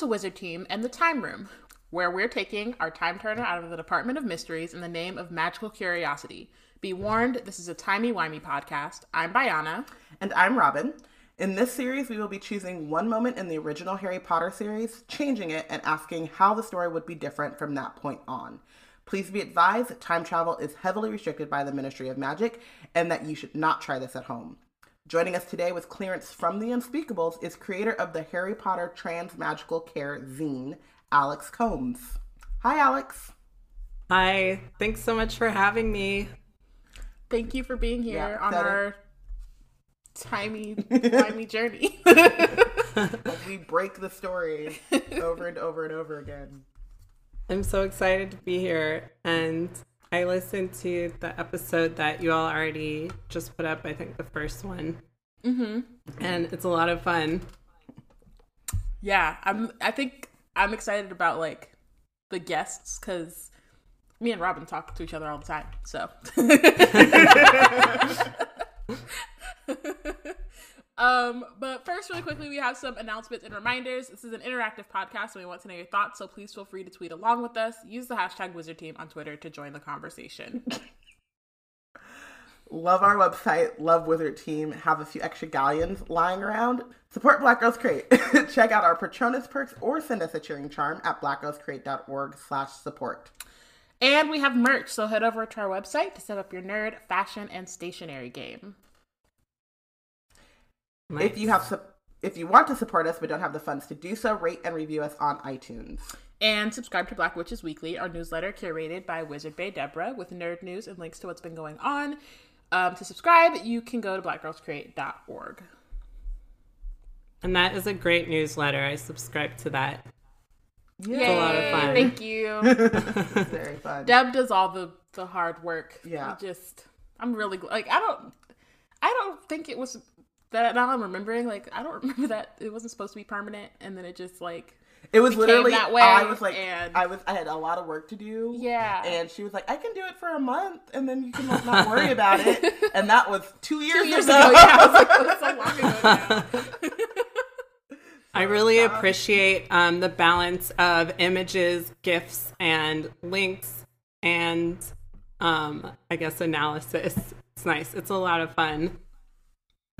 To Wizard Tea and the Time Room, where we're taking our time turner out of the Department of Mysteries in the name of magical curiosity. Be warned, this is a timey-wimey podcast. I'm Bayana. And I'm Robin. In this series, we will be choosing one moment in the original Harry Potter series, changing it, and asking how the story would be different from that point on. Please be advised time travel is heavily restricted by the Ministry of Magic and that you should not try this at home. Joining us today with clearance from the Unspeakables is creator of the Harry Potter Trans Magical Care zine, Alex Combs. Hi, Alex. Hi. Thanks so much for having me. Thank you for being here yeah, on our timey, timey journey. We break the story over and over and over again. I'm so excited to be here and I listened to the episode that you all already just put up. I think the first one, mm-hmm. and it's a lot of fun. Yeah, I'm. I think I'm excited about like the guests because me and Robin talk to each other all the time. So. Um, but first, really quickly, we have some announcements and reminders. This is an interactive podcast, and we want to know your thoughts. So please feel free to tweet along with us. Use the hashtag Wizard Tea on Twitter to join the conversation. love our website, love Wizard Tea. Have a few extra galleons lying around. Support Black Girls Create. Check out our Patronus perks or send us a cheering charm at blackgirlscreate.org/support. And we have merch, so head over to our website to set up your nerd, fashion, and stationery game. Nice. If you have if you want to support us but don't have the funds to do so, rate and review us on iTunes. And subscribe to Black Witches Weekly, our newsletter curated by Wizard Bay Deborah with nerd news and links to what's been going on. Um, to subscribe, you can go to blackgirlscreate.org. And that is a great newsletter. I subscribe to that. Yay. It's a lot of fun. Thank you. very fun. Deb does all the, the hard work. Yeah. We just, I'm really, like, I don't, I don't think it was that now I'm remembering, like I don't remember that it wasn't supposed to be permanent, and then it just like it was literally that way. I was like, and... I was, I had a lot of work to do. Yeah, and she was like, I can do it for a month, and then you can like, not worry about it. And that was two years, two years ago. ago. Yeah, I was like, oh, that's so long ago now. I really appreciate um, the balance of images, gifs, and links, and um, I guess analysis. It's nice. It's a lot of fun.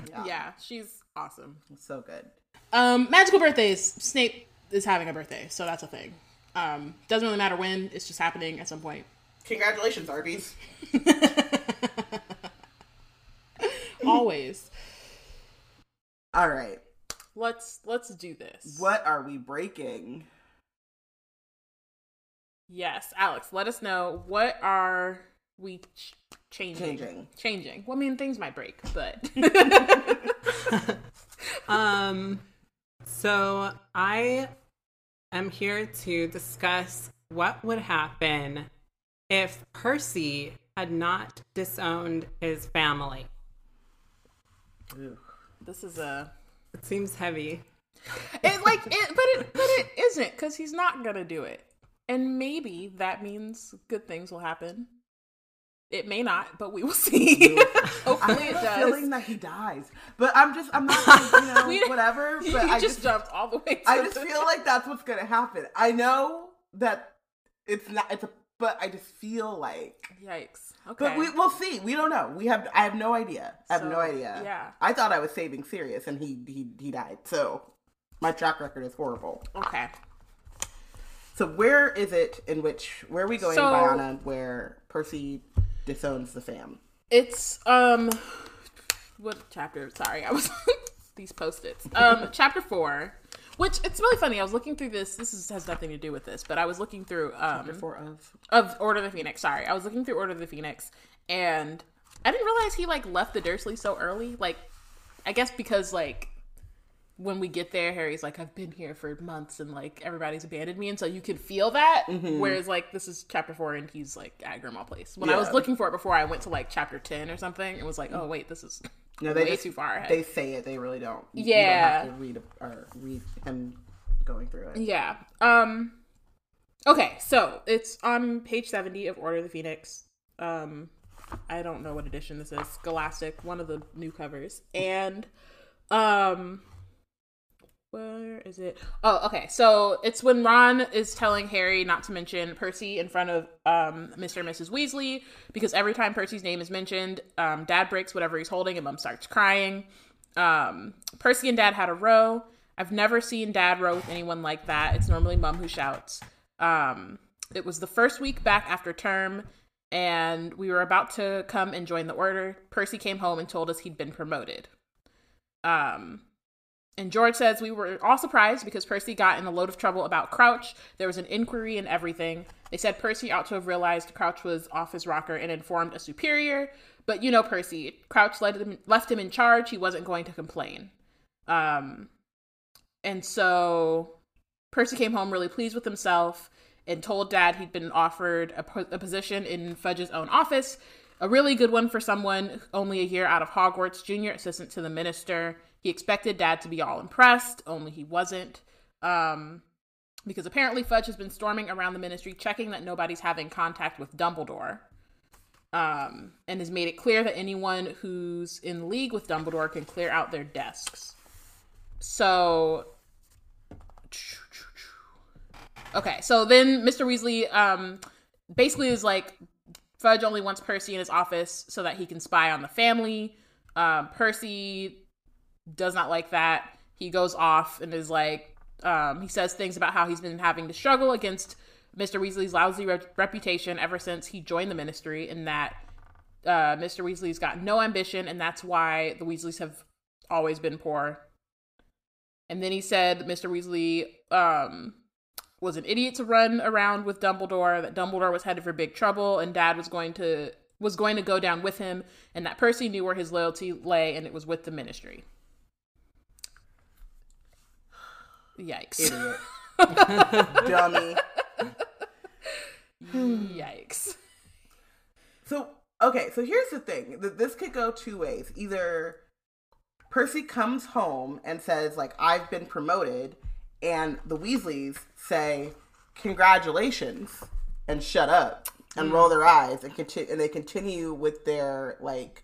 Yeah. yeah, she's awesome. So good. Um, magical birthdays. Snape is having a birthday, so that's a thing. Um, doesn't really matter when. It's just happening at some point. Congratulations, Arby's. Always. All right. Let's let's do this. What are we breaking? Yes, Alex, let us know what are we ch- changing. Changing. Changing. Well, I mean, things might break, but. um, so I am here to discuss what would happen if Percy had not disowned his family. This is a. It seems heavy. It like it, but it but it isn't because he's not gonna do it, and maybe that means good things will happen. It may not, but we will see. Hopefully, it does. Feeling that he dies, but I'm just I'm not you know we, whatever. But I just, just jumped all the way. I just feel like that's what's gonna happen. I know that it's not. It's a. But I just feel like yikes. Okay, but we we'll see. We don't know. We have. I have no idea. I have so, no idea. Yeah. I thought I was saving Sirius, and he he he died. So my track record is horrible. Okay. So where is it in which where are we going, so, Bayana, where Percy disowns the fam. It's um what chapter? Sorry, I was these post-its. Um chapter 4, which it's really funny. I was looking through this. This is, has nothing to do with this, but I was looking through um chapter 4 of of Order of the Phoenix. Sorry. I was looking through Order of the Phoenix and I didn't realize he like left the Dursley so early. Like I guess because like when we get there, Harry's like, I've been here for months and like everybody's abandoned me. And so you could feel that. Mm-hmm. Whereas like this is chapter four and he's like at Grimmauld Place. When yeah. I was looking for it before I went to like chapter 10 or something, it was like, oh, wait, this is no, they way just, too far ahead. They say it, they really don't. Yeah. You don't read, or read him going through it. Yeah. Um, okay, so it's on page 70 of Order of the Phoenix. Um, I don't know what edition this is. Scholastic, one of the new covers. And um where is it? Oh, okay. So it's when Ron is telling Harry not to mention Percy in front of um, Mr. and Mrs. Weasley because every time Percy's name is mentioned, um, Dad breaks whatever he's holding and Mom starts crying. Um, Percy and Dad had a row. I've never seen Dad row with anyone like that. It's normally Mom who shouts. Um, it was the first week back after term, and we were about to come and join the order. Percy came home and told us he'd been promoted. Um, and George says we were all surprised because Percy got in a load of trouble about Crouch. There was an inquiry and everything. They said Percy ought to have realized Crouch was off his rocker and informed a superior. But you know Percy, Crouch him, left him in charge. He wasn't going to complain. Um, and so Percy came home really pleased with himself and told Dad he'd been offered a, a position in Fudge's own office, a really good one for someone only a year out of Hogwarts, junior assistant to the minister. He expected Dad to be all impressed, only he wasn't. Um, because apparently Fudge has been storming around the ministry, checking that nobody's having contact with Dumbledore. Um, and has made it clear that anyone who's in league with Dumbledore can clear out their desks. So, okay, so then Mr. Weasley um, basically is like, Fudge only wants Percy in his office so that he can spy on the family. Um, Percy does not like that. He goes off and is like, um, he says things about how he's been having to struggle against Mr. Weasley's lousy re- reputation ever since he joined the ministry, and that uh, Mr. Weasley's got no ambition, and that's why the Weasleys have always been poor. And then he said Mr. Weasley um, was an idiot to run around with Dumbledore, that Dumbledore was headed for big trouble, and Dad was going to was going to go down with him, and that Percy knew where his loyalty lay, and it was with the ministry. Yikes. Idiot. Dummy. Yikes. So, okay, so here's the thing. Th- This could go two ways. Either Percy comes home and says, like, I've been promoted, and the Weasleys say, Congratulations, and shut up and mm. roll their eyes and continue and they continue with their like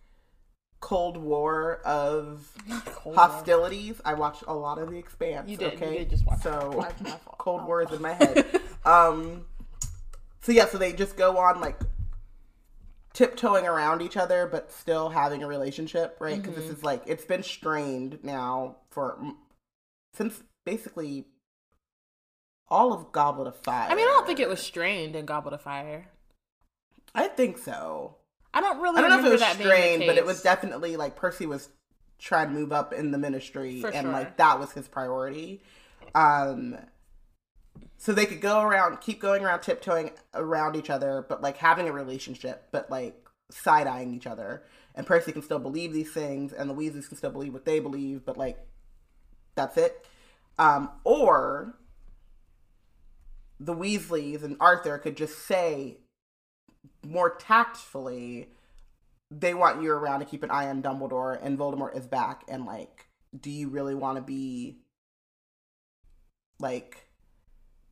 Cold War of hostilities. I watched a lot of The Expanse. You did. You Okay, did just watch so My- my fault. Cold War is in my head. um, so yeah, so they just go on like tiptoeing around each other, but still having a relationship, right? Because Mm-hmm. this is like it's been strained now for since basically all of Goblet of Fire. I mean, I don't think it was strained in Goblet of Fire. I think so. I don't really I don't know if it was that being the strained, but it was definitely like Percy was trying to move up in the ministry, For and sure. like that was his priority. Um, so they could go around, keep going around, tiptoeing around each other, but like having a relationship, but like side eyeing each other. And Percy can still believe these things, and the Weasleys can still believe what they believe, but like that's it. Um, or the Weasleys and Arthur could just say more tactfully, they want you around to keep an eye on Dumbledore, and Voldemort is back. And like, do you really want to be like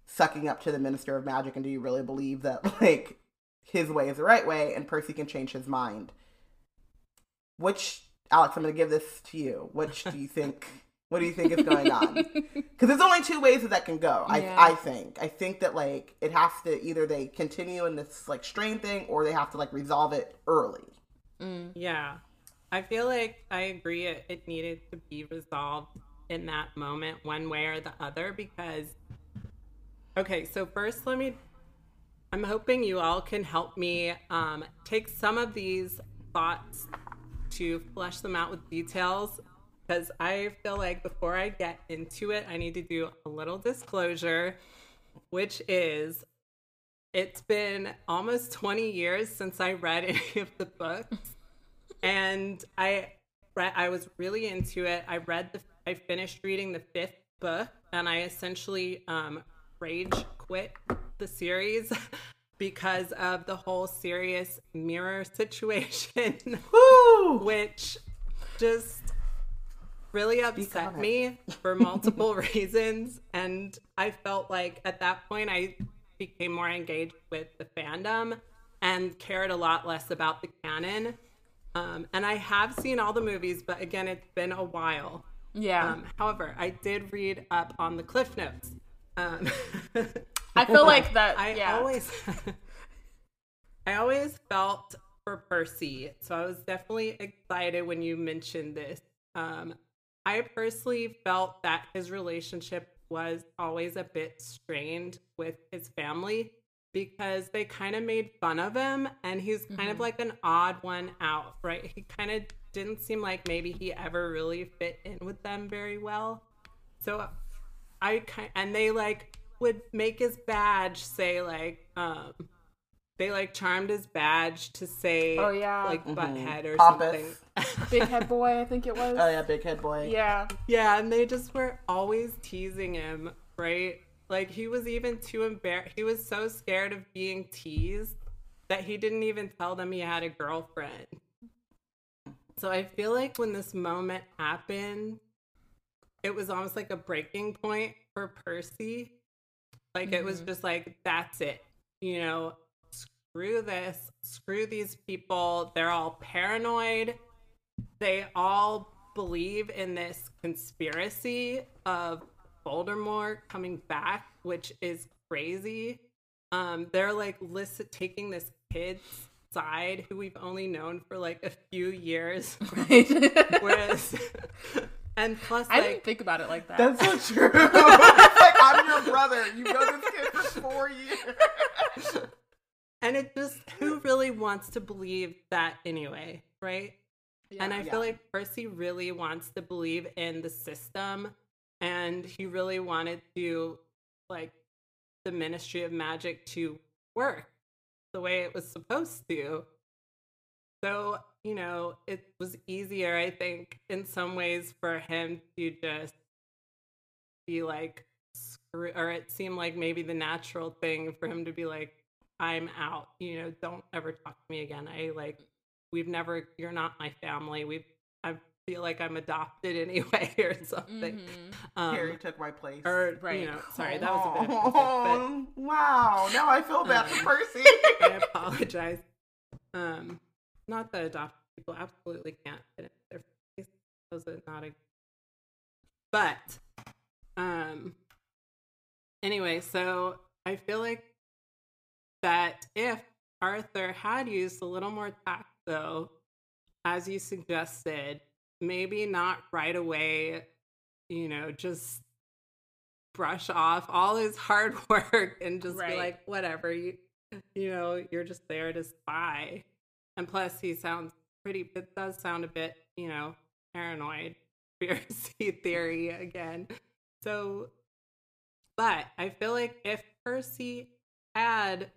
sucking up to the Minister of Magic? And do you really believe that like his way is the right way, and Percy can change his mind? Which Alex, I'm going to give this to you. Which do you think? What do you think is going on? Because there's only two ways that that can go. I Yeah. I think. I think that like it has to either they continue in this like strain thing, or they have to like resolve it early. Yeah. I feel like I agree it, it needed to be resolved in that moment, one way or the other, because. Okay, so first, let me. I'm hoping you all can help me um, take some of these thoughts to flesh them out with details because I feel like before I get into it, I need to do a little disclosure, which is it's been almost 20 years since I read any of the books. and I read, I was really into it. I read the I finished reading the fifth book and I essentially um rage quit the series because of the whole Sirius mirror situation which just really upset me for multiple reasons. And I felt like at that point I became more engaged with the fandom and cared a lot less about the canon. Um, and I have seen all the movies, but again, it's been a while. Yeah. Um, however, I did read up on the cliff notes. Um, I feel like that. I yeah. always, I always felt for Percy, so I was definitely excited when you mentioned this. Um, I personally felt that his relationship was always a bit strained with his family because they kind of made fun of him and he's kind Mm-hmm. of like an odd one out, right? He kind of didn't seem like maybe he ever really fit in with them very well. So I kind and they like would make his badge say like um they like charmed his badge to say Oh, yeah. like mm-hmm. butthead or Pompous. something. Big head boy, I think it was. Oh yeah, big head boy. yeah. Yeah, and they just were always teasing him, right? Like he was even too embarrassed. He was so scared of being teased that he didn't even tell them he had a girlfriend. So I feel like when this moment happened, it was almost like a breaking point for Percy. Like it was mm-hmm. just like, that's it. You know, screw this, screw these people. They're all paranoid. They all believe in this conspiracy of Voldemort coming back, which is crazy. Um, they're like listen, taking this kid's side who we've only known for like a few years, whereas and plus I like didn't think about it like that. That's so true. it's like I'm your brother. You know this kid for four years. And it just who really wants to believe that anyway, right? and I Yeah. feel like Percy really wants to believe in the system and he really wanted to like the Ministry of Magic to work the way it was supposed to. So, you know, it was easier, I think, in some ways for him to just be like, screw, or it seemed like maybe the natural thing for him to be like, I'm out, you know, don't ever talk to me again. I like, we've never, you're not my family. We've, I feel like I'm adopted anyway or something. Um, Harry took my place. or, Right. you know, sorry, that was a bit offensive, Oh, wow. Now I feel bad for Percy. I apologize. Um, not that adopted people absolutely can't fit in their face. Those are not a, but, um, anyway, so I feel like that if Arthur had used a little more tact, though, as you suggested, maybe not right away, you know, just brush off all his hard work and just Right. be like, whatever, you, you know, you're just there to spy. And plus, he sounds pretty, it does sound a bit, you know, paranoid, conspiracy theory again. So, but I feel like if Percy had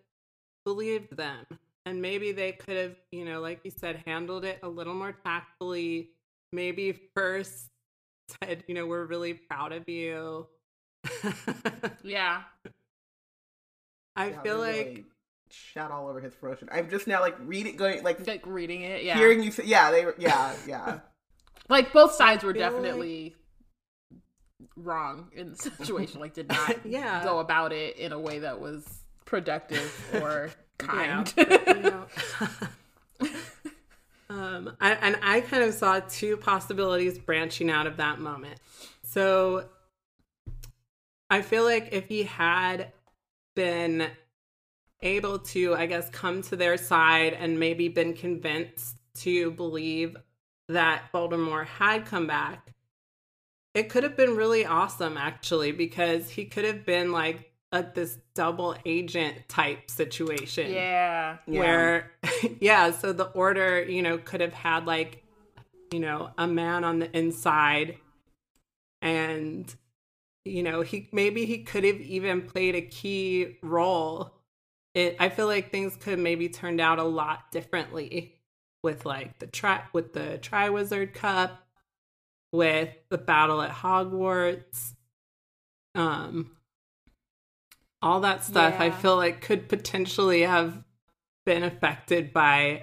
believed them and maybe they could have, you know, like you said, handled it a little more tactfully, maybe first said, you know, we're really proud of you. yeah. I Yeah, feel like really shat all over his promotion. I'm just now like reading, going like Like reading it, yeah. hearing you say, yeah, they, were yeah, yeah. like both sides were feel like- definitely wrong in the situation. Like did not Yeah. go about it in a way that was productive or kind. Yeah, but, you know. um, I, and I kind of saw two possibilities branching out of that moment. So I feel like if he had been able to, I guess, come to their side and maybe been convinced to believe that Voldemort had come back, it could have been really awesome, actually, because he could have been like a, this double agent type situation yeah. Yeah. where yeah so the order you know could have had like you know a man on the inside and you know he maybe he could have even played a key role it i feel like things could maybe turned out a lot differently with like the tri with the triwizard cup with the battle at hogwarts um all that stuff i feel like could potentially have been affected by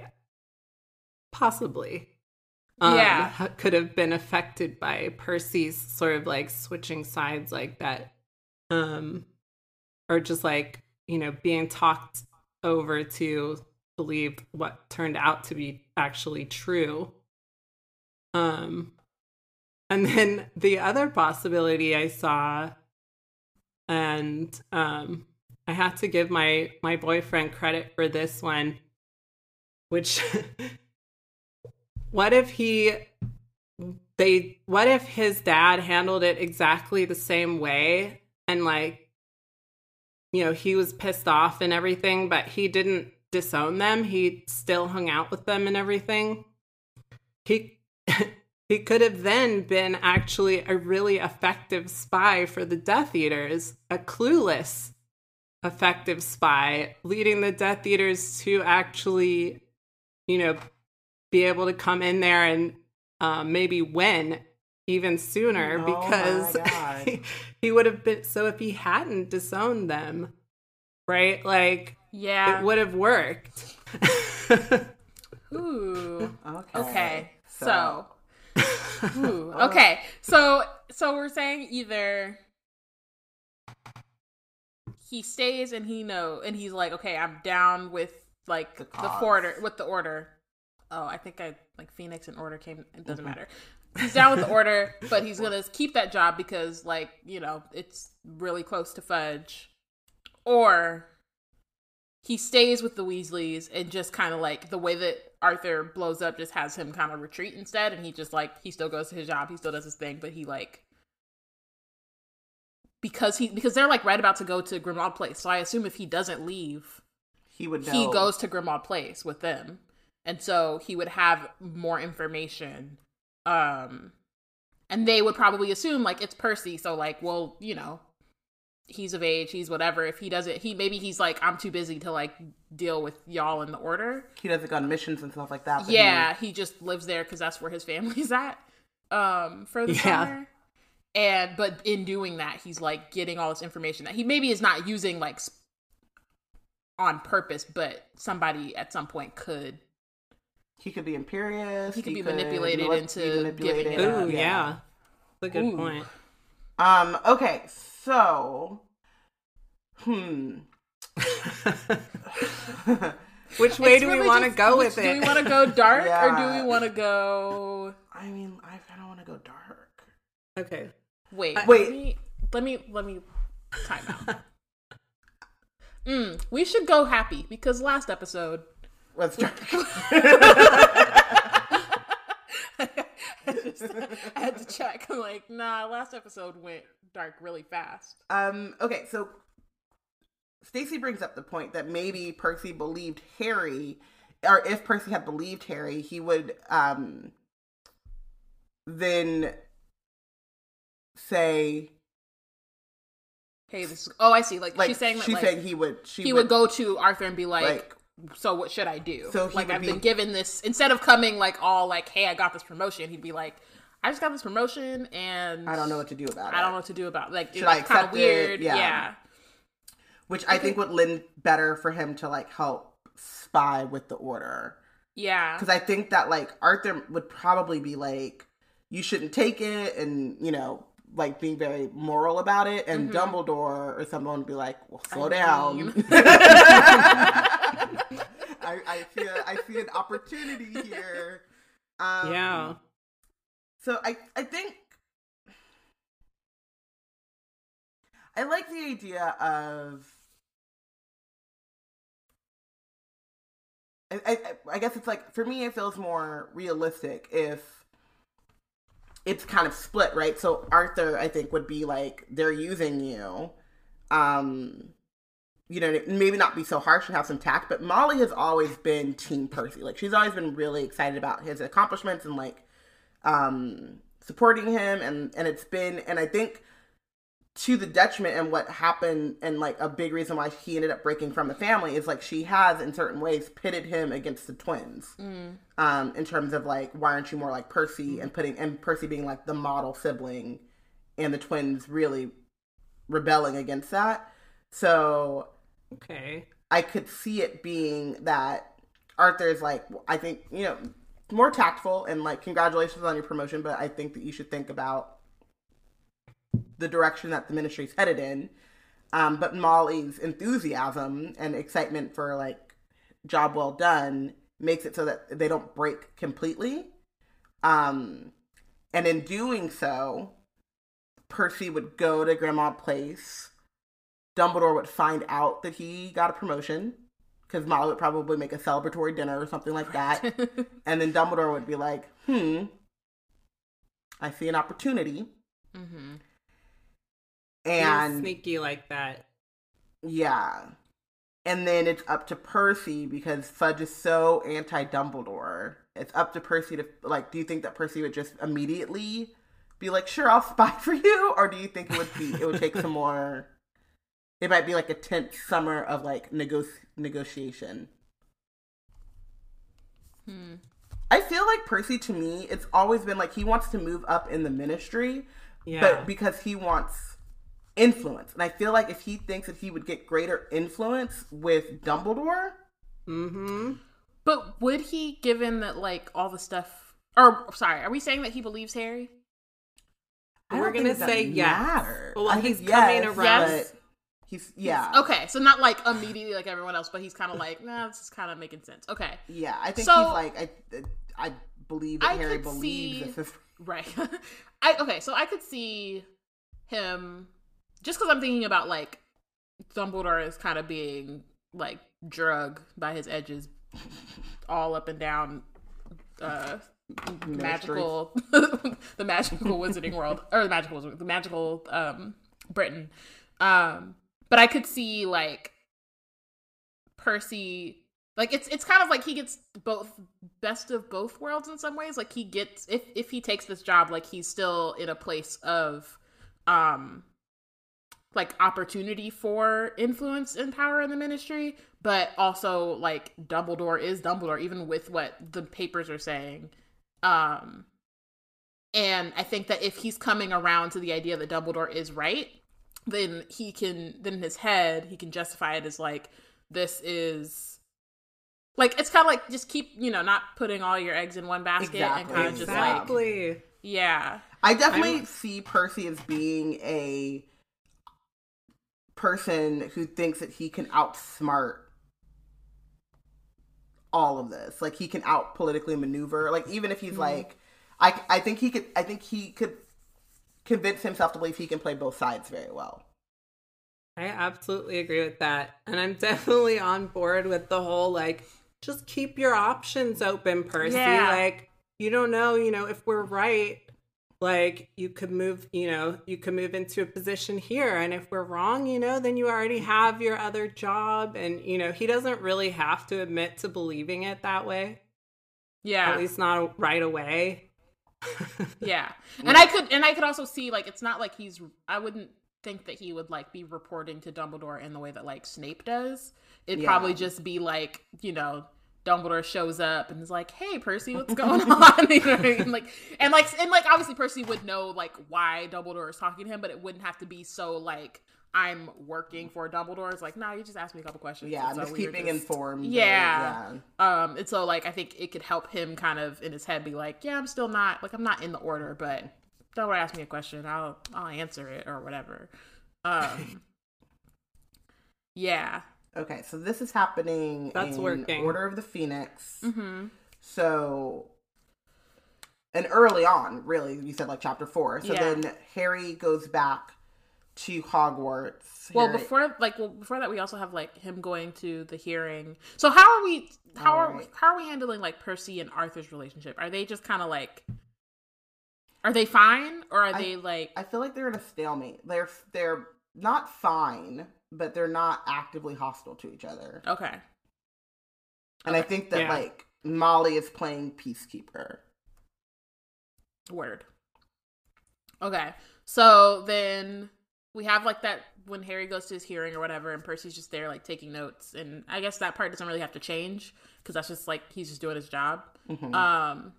possibly um, Yeah. could have been affected by percy's sort of like switching sides like that um or just like you know being talked over to believe what turned out to be actually true um And then the other possibility I saw, and um, I had to give my my boyfriend credit for this one, which what if he they what if his dad handled it exactly the same way? And like you know he was pissed off and everything but he didn't disown them. He still hung out with them and everything. He he could have then been actually a really effective spy for the death eaters a clueless effective spy leading the death eaters to actually you know be able to come in there and um, maybe win even sooner oh because he, he would have been so if he hadn't disowned them right like yeah. it would have worked. Ooh. Okay, okay. so, so ooh, okay so so we're saying either he stays and he know and he's like okay i'm down with like the, the order with the order oh, I think I like Phoenix and Order came. It doesn't mm-hmm. matter. He's down with the Order, but he's gonna keep that job because, like, you know, it's really close to Fudge. Or he stays with the Weasleys and just kind of like the way that Arthur blows up just has him kind of retreat instead, and he just like he still goes to his job, he still does his thing, but he like because he because they're like right about to go to Grimmauld Place, so I assume if he doesn't leave, he would know. he goes to Grimmauld Place with them and so he would have more information um and they would probably assume like it's percy so like well you know he's of age he's whatever if he doesn't he maybe he's like i'm too busy to like deal with y'all in the order he doesn't go on missions and stuff like that yeah he... he, just lives there because that's where his family's at um for the yeah. summer and but in doing that he's like getting all this information that he maybe is not using like on purpose but somebody at some point could he could be imperious. He could he be could manipulated into manipulated. giving. Ooh, yeah. yeah. That's a good Ooh. point. Um. Okay. So. Hmm. Which way it's do really we want to go with it? Do we want to go dark yeah. or do we want to go? I mean, I kind of want to go dark. Okay. Wait. I, wait. Let me, let me let me time out. mm, we should go happy because last episode Let's try. I, just, I had to check. I'm like, nah, last episode went dark really fast. Um, okay, so Stacy brings up the point that maybe Percy believed Harry, or if Percy had believed Harry, he would um then say Hey, this is, oh I see. Like, like she's saying that she's like, saying he would she he would, would, go to Arthur and be like, like so what should I do? So like I've be... been given this instead of coming like all like, hey, I got this promotion. He'd be like, I just got this promotion and I don't know what to do about it. I don't know what to do about it. like. Should I accept weird? It? Yeah. yeah. Which I think would lend better for him to like help spy with the order. Yeah. Because I think that like Arthur would probably be like, you shouldn't take it, and you know, like being very moral about it, and mm-hmm. Dumbledore or someone would be like, "Well, slow I down." I, I see a, I see an opportunity here. Um, yeah. So I I think I like the idea of. I, I, I guess it's like for me it feels more realistic if it's kind of split, right? So Arthur, I think, would be like they're using you. Um, you know, maybe not be so harsh and have some tact, but Molly has always been Team Percy. Like she's always been really excited about his accomplishments and like um supporting him and and it's been and I think to the detriment and what happened and like a big reason why he ended up breaking from the family is like she has in certain ways pitted him against the twins mm. um in terms of like why aren't you more like percy and putting and percy being like the model sibling and the twins really rebelling against that so okay i could see it being that arthur's like i think you know more tactful and like congratulations on your promotion but i think that you should think about the direction that the ministry's headed in. Um, but Molly's enthusiasm and excitement for like job well done makes it so that they don't break completely. Um, And in doing so, Percy would go to Grimmauld Place. Dumbledore would find out that he got a promotion because Molly would probably make a celebratory dinner or something like that. and then Dumbledore would be like, hmm, I see an opportunity. Mm-hmm. And sneaky like that. Yeah. And then it's up to Percy because Fudge is so anti Dumbledore. It's up to Percy to like. Do you think that Percy would just immediately be like, "Sure, I'll spy for you," or do you think it would be it would take some more? It might be like a tense summer of like nego- negotiation. Hmm. I feel like Percy to me, it's always been like he wants to move up in the ministry, Yeah. but because he wants influence. And I feel like if he thinks that he would get greater influence with Dumbledore, mm-hmm. But would he, given that like all the stuff? Or sorry, are we saying that he believes Harry? I We're gonna say yes. matters. Well, I he's think coming yes, around. Yes. He's yeah. Okay, so not like immediately like everyone else, but he's kind of like, nah, this is kind of making sense. Okay, Yeah, I think So- he's like I I believe that I Harry believes see- this is right. I okay, so I could see him just because I'm thinking about like Dumbledore is kind of being like drug by his edges, all up and down. Uh, magical the magical wizarding world or the magical the magical um britain um but i could see like percy like it's it's kind of like he gets both best of both worlds in some ways. Like he gets if if he takes this job like he's still in a place of um like opportunity for influence and power in the ministry but also like dumbledore is dumbledore even with what the papers are saying. Um and i think that if he's coming around to the idea that dumbledore is right then he can then in his head he can justify it as like this is like it's kind of like just keep you know not putting all your eggs in one basket and kind of just like yeah I definitely I'm- see Percy as being a person who thinks that he can outsmart all of this. Like he can out politically maneuver. Like even if he's Mm-hmm. like I I think he could I think he could convince himself to believe he can play both sides very well. I absolutely agree with that. And I'm definitely on board with the whole like, just keep your options open, Percy. Yeah. Like, you don't know, you know, if we're right, like you could move, you know, you could move into a position here. And if we're wrong, you know, then you already have your other job. And, you know, he doesn't really have to admit to believing it that way. yeah At least not right away. Yeah. And I could and I could also see like it's not like he's I wouldn't think that he would like be reporting to Dumbledore in the way that like Snape does. It'd Yeah. probably just be like, you know, Dumbledore shows up and is like, "Hey, Percy, what's going on?" you know what I mean? Like, and like, and like, obviously, Percy would know like why Dumbledore is talking to him, but it wouldn't have to be so like I'm working for Dumbledore. It's like, nah, you just asked me a couple questions. Yeah, and so just we were keeping just- informed. Yeah. and- um, and so like I think it could help him kind of in his head be like, yeah, I'm still not like I'm not in the order, but don't ask me a question, I'll I'll answer it or whatever. Um, yeah. Okay, so this is happening That's in working. Order of the Phoenix. Mm-hmm. So, and early on, really, you said like chapter four. So Yeah. then Harry goes back to Hogwarts. Well, Harry- before like well before that, we also have like him going to the hearing. So how are we? How are we, oh. how are we handling like Percy and Arthur's relationship? Are they just kind of like? Are they fine or are I- they like? I feel like they're in a stalemate. They're they're not fine, but they're not actively hostile to each other. okay. And I think that Yeah. like Molly is playing peacekeeper. Word. Okay. So then we have like that when Harry goes to his hearing or whatever, and Percy's just there like taking notes, and I guess that part doesn't really have to change because that's just like he's just doing his job. Mhm. Um.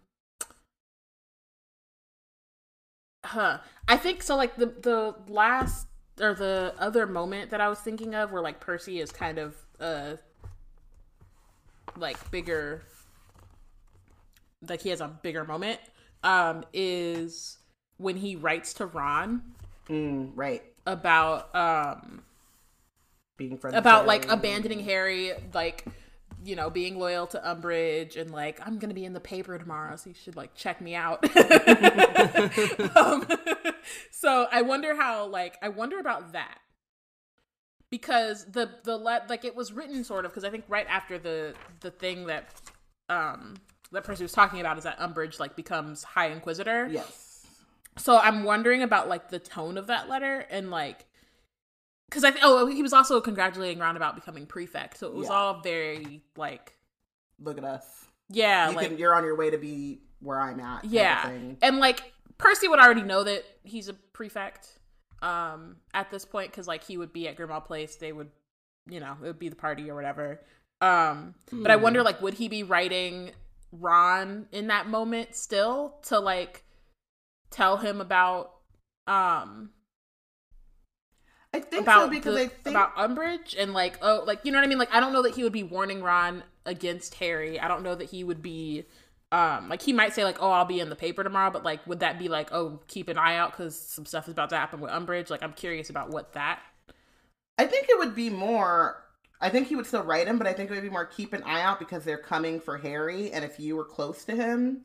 Huh. I think so. Like the the last or the other moment that I was thinking of, where like Percy is kind of uh like bigger, like he has a bigger moment. Um, is when he writes to Ron Mm, right. About um Being friends. about like abandoning Harry, like you know, being loyal to Umbridge and like I'm gonna be in the paper tomorrow, so you should like check me out. um, so I wonder how like I wonder about that because the the let like it was written sort of because I think right after the the thing that um that Percy was talking about is that Umbridge like becomes High Inquisitor. Yes. So I'm wondering about like the tone of that letter and like because I th- oh he was also congratulating Ron about becoming prefect, so it was Yeah. all very like Look at us. yeah You like can, you're on your way to be where I'm at. yeah and like Percy would already know that he's a prefect um at this point because like he would be at Grimmauld Place, they would you know it would be the party or whatever. Um, but I wonder like would he be writing Ron in that moment still to like tell him about um I think about so because the- I think about Umbridge and like oh like you know what I mean like I don't know that he would be warning Ron against Harry. I don't know that he would be um like he might say like oh I'll be in the paper tomorrow but like would that be like oh keep an eye out cuz some stuff is about to happen with Umbridge like I'm curious about what that I think it would be more. I think he would still write him, but I think it would be more keep an eye out because they're coming for Harry, and if you were close to him,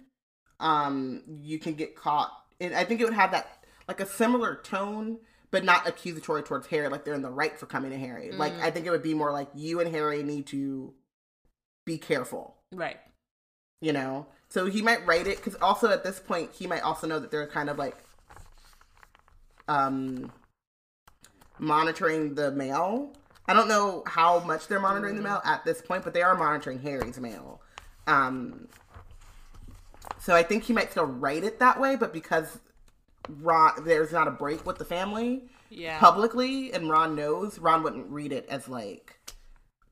um, you can get caught. And I think it would have that like a similar tone, but not accusatory towards Harry, like they're in the right for coming to Harry. Like Mm. I think it would be more like you and Harry need to be careful. right you know so he might write it because also at this point he might also know that they're kind of like um monitoring the mail i don't know how much they're monitoring the mail at this point but they are monitoring harry's mail um so i think he might still write it that way but because ron there's not a break with the family yeah publicly and ron knows ron wouldn't read it as like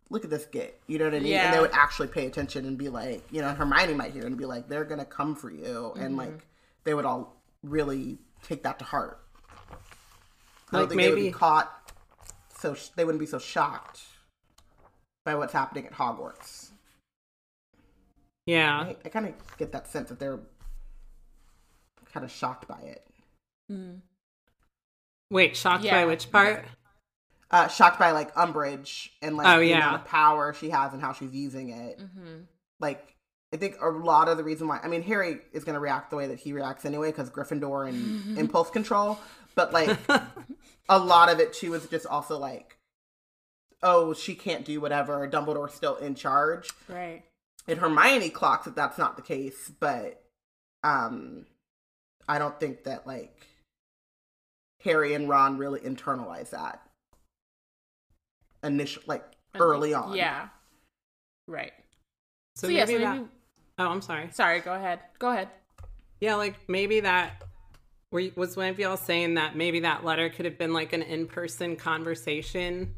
look at this git you know what i mean Yeah. and they would actually pay attention and be like you know hermione might hear and be like they're gonna come for you and Mm-hmm. like they would all really take that to heart I Like think they would be maybe- caught so sh- they wouldn't be so shocked by what's happening at hogwarts Yeah. i, I kind of get that sense that they're kind of shocked by it Wait, shocked Yeah. by which part? uh, shocked by like Umbridge and like Oh, the yeah. amount of power she has and how she's using it. mm-hmm. Like, I think a lot of the reason why I mean Harry is going to react the way that he reacts anyway because Gryffindor and impulse control, but like a lot of it too is just also like, oh, she can't do whatever. Dumbledore's still in charge, right and Hermione clocks that that's not the case, but um, I don't think that like Harry and Ron really internalize that initial like early on. yeah right So, so, yeah maybe so that. maybe Oh, I'm sorry. sorry go ahead go ahead Yeah, like maybe that. Were you- was one of y'all saying that maybe that letter could have been like an in-person conversation?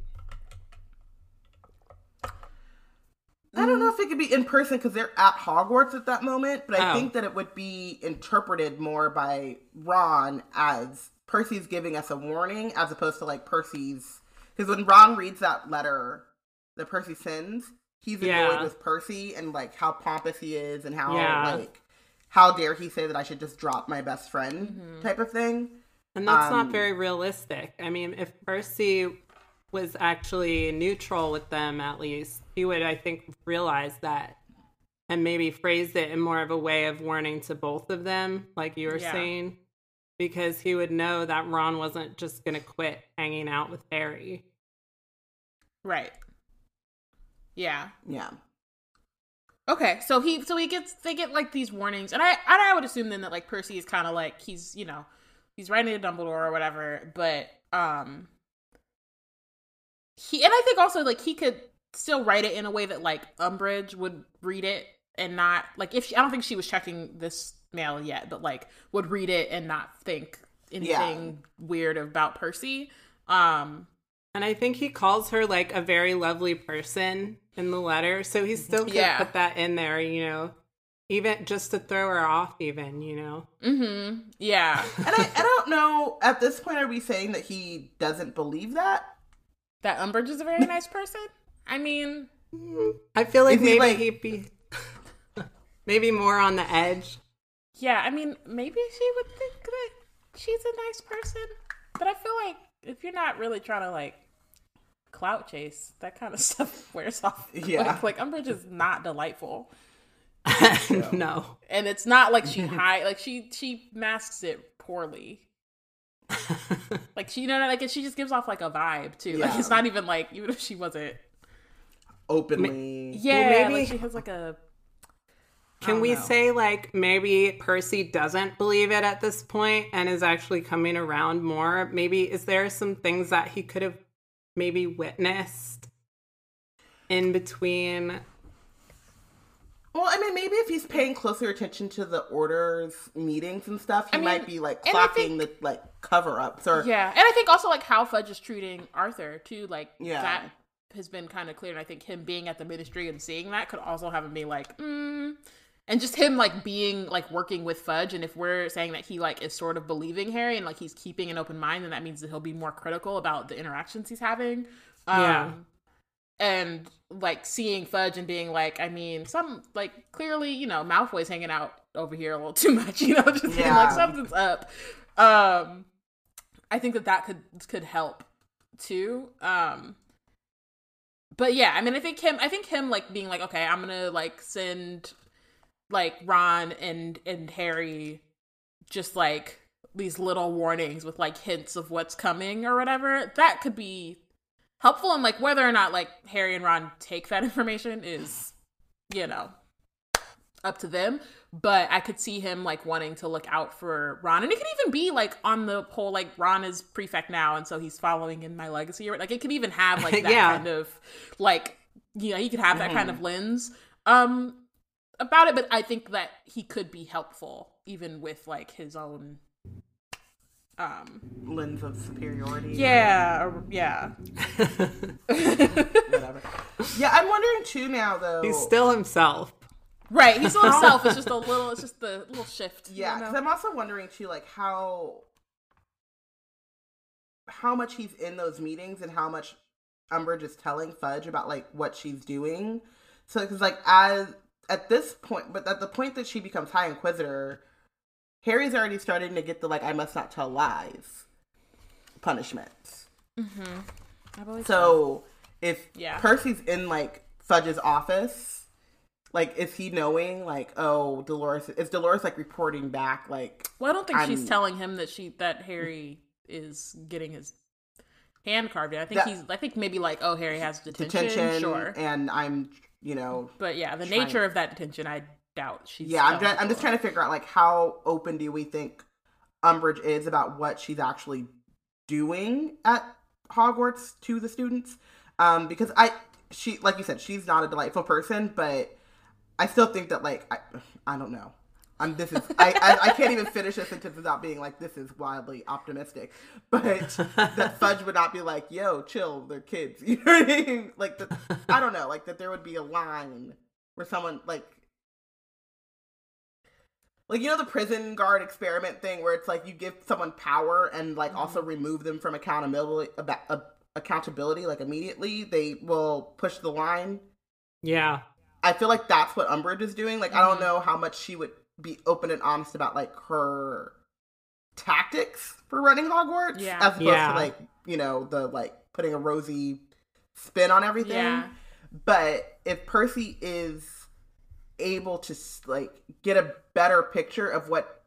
I don't know if it could be in person because they're at Hogwarts at that moment, but I Oh. think that it would be interpreted more by Ron as Percy's giving us a warning as opposed to like Percy's. Because when Ron reads that letter that Percy sends, he's annoyed Yeah. with Percy and like how pompous he is and how Yeah. like how dare he say that I should just drop my best friend Mm-hmm. type of thing. And that's Um, not very realistic. I mean, if Percy was actually neutral with them, at least, he would, I think, realize that and maybe phrased it in more of a way of warning to both of them, like you were Yeah. saying, because he would know that Ron wasn't just going to quit hanging out with Harry. right yeah Yeah. Okay, so he so he gets they get like these warnings, and I and I would assume then that like Percy is kind of like he's you know he's writing to Dumbledore or whatever, but um he and I think also like he could still write it in a way that like Umbridge would read it and not like if she, I don't think she was checking this mail yet, but like would read it and not think anything weird about Percy. Um And I think he calls her like a very lovely person in the letter. So he still could Yeah. put that in there, you know, even just to throw her off, even, you know. mhm yeah And I, I don't know, at this point, are we saying that he doesn't believe that? that Umbridge is a very nice person. I mean, I feel like maybe like- he'd be maybe more on the edge. Yeah, I mean, maybe she would think that she's a nice person, but I feel like if you're not really trying to like clout chase, that kind of stuff wears off. Yeah. like, like Umbridge is not delightful, no. and it's not like she hide like she she masks it poorly. like she you know like she just gives off like a vibe too. Like it's not even like even if she wasn't. Openly. Yeah, maybe- like she has like a. Can we know. say like maybe Percy doesn't believe it at this point and is actually coming around more? Maybe is there some things that he could have maybe witnessed in between? Well, I mean, maybe if he's paying closer attention to the orders meetings and stuff, he I mean, might be like and I clocking the like cover ups or Yeah, and I think also like how Fudge is treating Arthur too. Like Yeah. that has been kind of clear, and I think him being at the ministry and seeing that could also have him be like, mm. and just him like being like working with Fudge. And if we're saying that he like is sort of believing Harry and like he's keeping an open mind, then that means that he'll be more critical about the interactions he's having. Um, Yeah. And like seeing Fudge and being like, I mean, some like clearly, you know, Malfoy's hanging out over here a little too much, you know, just being like something's up. Um, I think that that could could help too. Um, but yeah, I mean, I think him, I think him like being like, okay, I'm gonna like send like Ron and and Harry just like these little warnings with like hints of what's coming or whatever. That could be helpful, and like whether or not like Harry and Ron take that information is, you know, up to them. But I could see him like wanting to look out for Ron, and it could even be like on the whole like Ron is prefect now, and so he's following in my legacy. Or like it could even have like that Yeah. kind of like you know he could have that kind of lens um about it. But I think that he could be helpful even with like his own um lens of superiority. yeah or- yeah Whatever. yeah, I'm wondering too now though. He's still himself. Right he's still himself. It's just a little. It's just the little shift. Yeah, because I'm also wondering too, like how how much he's in those meetings and how much Umbridge is telling Fudge about like what she's doing. So, because like as at this point, but at the point that she becomes High Inquisitor, Harry's already starting to get the like I must not tell lies punishments. Mm-hmm. I believe So if Yeah. Percy's in like Fudge's office, like is he knowing like oh Dolores is Dolores like reporting back like Well, I don't think she's I'm- telling him that she that Harry is getting his hand carved. in. I think That- he's. I think maybe like, oh, Harry has detention. detention Sure, and I'm you know but yeah, the nature of that detention, I doubt she's. yeah I'm just, I'm just trying to figure out like how open do we think Umbridge is about what she's actually doing at Hogwarts to the students um because I she like you said she's not a delightful person but I still think that like I I don't know. I'm this is I, I I can't even finish a sentence without being like this is wildly optimistic. But that Fudge would not be like yo chill they're kids. You know what I mean? Like the, I don't know. Like that there would be a line where someone like like you know the prison guard experiment thing where it's like you give someone power and like also remove them from accountability about uh, accountability like immediately they will push the line? Yeah. I feel like that's what umbridge is doing like i don't mm-hmm. know how much she would be open and honest about like her tactics for running hogwarts Yeah. as opposed Yeah. to like you know the like putting a rosy spin on everything Yeah. but if percy is able to like get a better picture of what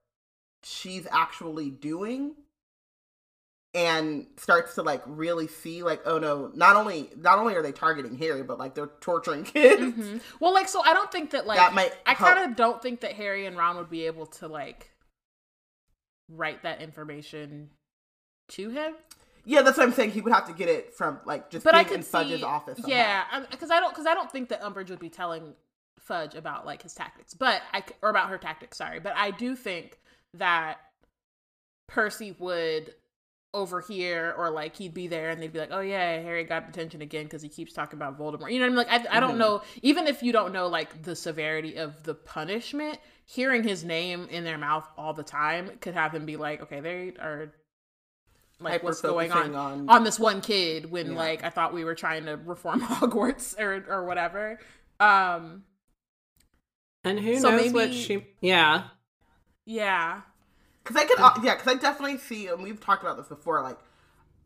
she's actually doing and starts to like really see like oh no not only not only are they targeting harry but like they're torturing kids Mhm. Well, like, so I don't think that like That might I kind of don't think that Harry and Ron would be able to like write that information to him. yeah that's what i'm saying he would have to get it from like just But I could in fudge's see, office somehow. yeah, because I don't because I don't think that Umbridge would be telling Fudge about like his tactics, but i or about her tactics. Sorry, but I do think that Percy would overhear or like he'd be there and they'd be like, oh yeah, Harry got detention again because he keeps talking about Voldemort. You know what I mean? Like I, I don't Mhm. know. Even if you don't know like the severity of the punishment, hearing his name in their mouth all the time could have them be like, okay, they are like what's going on on- on this one kid when Yeah. like I thought we were trying to reform Hogwarts or or whatever. Um And who So knows what she. Yeah. yeah. Because I could, uh, yeah, because I definitely see, and we've talked about this before. Like,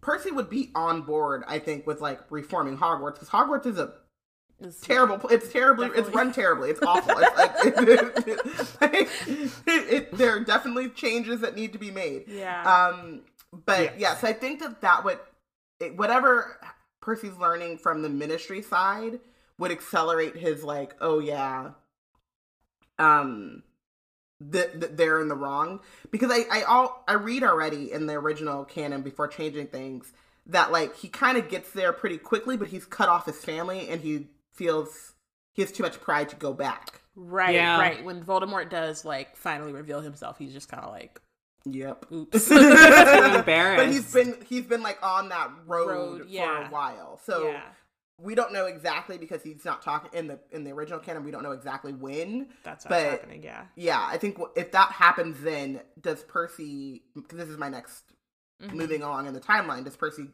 Percy would be on board, I think, with like reforming Hogwarts because Hogwarts is a It's- terrible. It's terribly. It's run terribly. It's awful. It's like, it, like, it, it- there are definitely changes that need to be made. Yeah. Um. But yes, I think that that would it, whatever Percy's learning from the Ministry side would accelerate his like, oh yeah, um, that th- they're in the wrong because I I all I read already in the original canon before changing things that like he kind of gets there pretty quickly, but he's cut off his family and he feels he has too much pride to go back. right, Yeah. right. When Voldemort does like finally reveal himself, he's just kind of like, Yep. oops. embarrassed. but he's been he's been like on that road, Road, for yeah. a while. So yeah, we don't know exactly because he's not talking in the in the original canon. We don't know exactly when. that's but- happening. Yeah. Yeah, I think wh- if that happens, then does Percy? Because this is my next Mhm. moving along in the timeline. Does Percy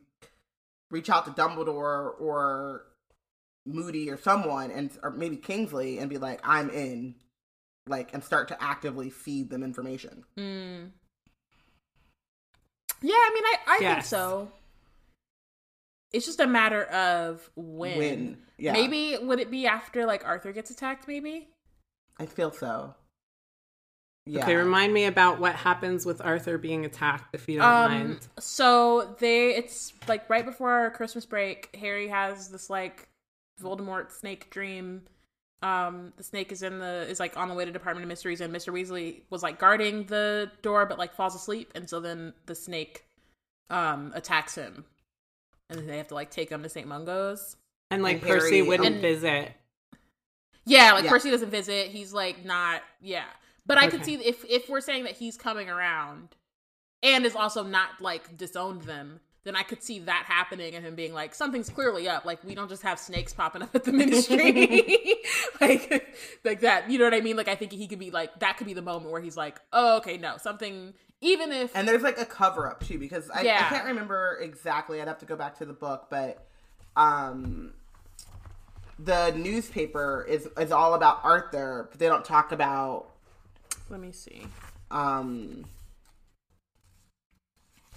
reach out to Dumbledore or Moody or someone, and or maybe Kingsley, and be like, "I'm in," like, and start to actively feed them information? Mm. Yeah, I mean, I, I think so. It's just a matter of when. When? Yeah. Maybe would it be after like Arthur gets attacked? Maybe. I feel so. Yeah. Okay, remind me about what happens with Arthur being attacked, if you don't Um. mind. So they, it's like right before our Christmas break. Harry has this like Voldemort snake dream. Um, the snake is in the is like on the way to Department of Mysteries, and Mr. Weasley was like guarding the door, but like falls asleep, and so then the snake um attacks him, and then they have to like take him to St. Mungo's. And like and Harry- Percy wouldn't and- visit. Yeah, like Yeah. Percy doesn't visit. He's like not. Yeah, but I could see if if we're saying that he's coming around, and is also not like disowned them, then I could see that happening and him being like something's clearly up. Like we don't just have snakes popping up at the ministry, like like that. You know what I mean? Like I think he could be like that could be the moment where he's like, oh okay, no, something. Even if And there's like a cover up too because I, I can't remember exactly. I'd have to go back to the book, but um, the newspaper is is all about Arthur, but they don't talk about let me see. um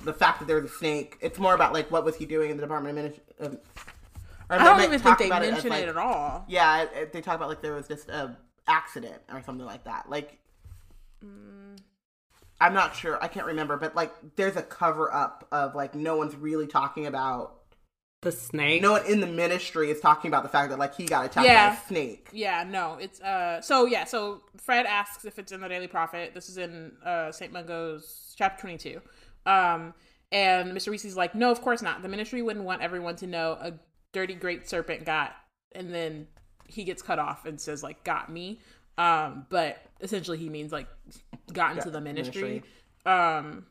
the fact that there's a snake. It's more about like what was he doing in the Department of Ministry. Um, I don't even think they mention like- it at all. Yeah, it- it- they talk about like there was just a accident or something like that. Like, Mm. I'm not sure. I can't remember, but like there's a cover up of like no one's really talking about. The snake. No one in the ministry is talking about the fact that like he got attacked Yeah. by a snake. Yeah, no, it's uh so yeah, so Fred asks if it's in the Daily Prophet. This is in uh St. Mungo's chapter 22. Um and Mr. Weasley's like, "No, of course not. The ministry wouldn't want everyone to know a dirty great serpent got." And then he gets cut off and says like, "Got me." Um but essentially he means like got into Yeah, the ministry. ministry. Um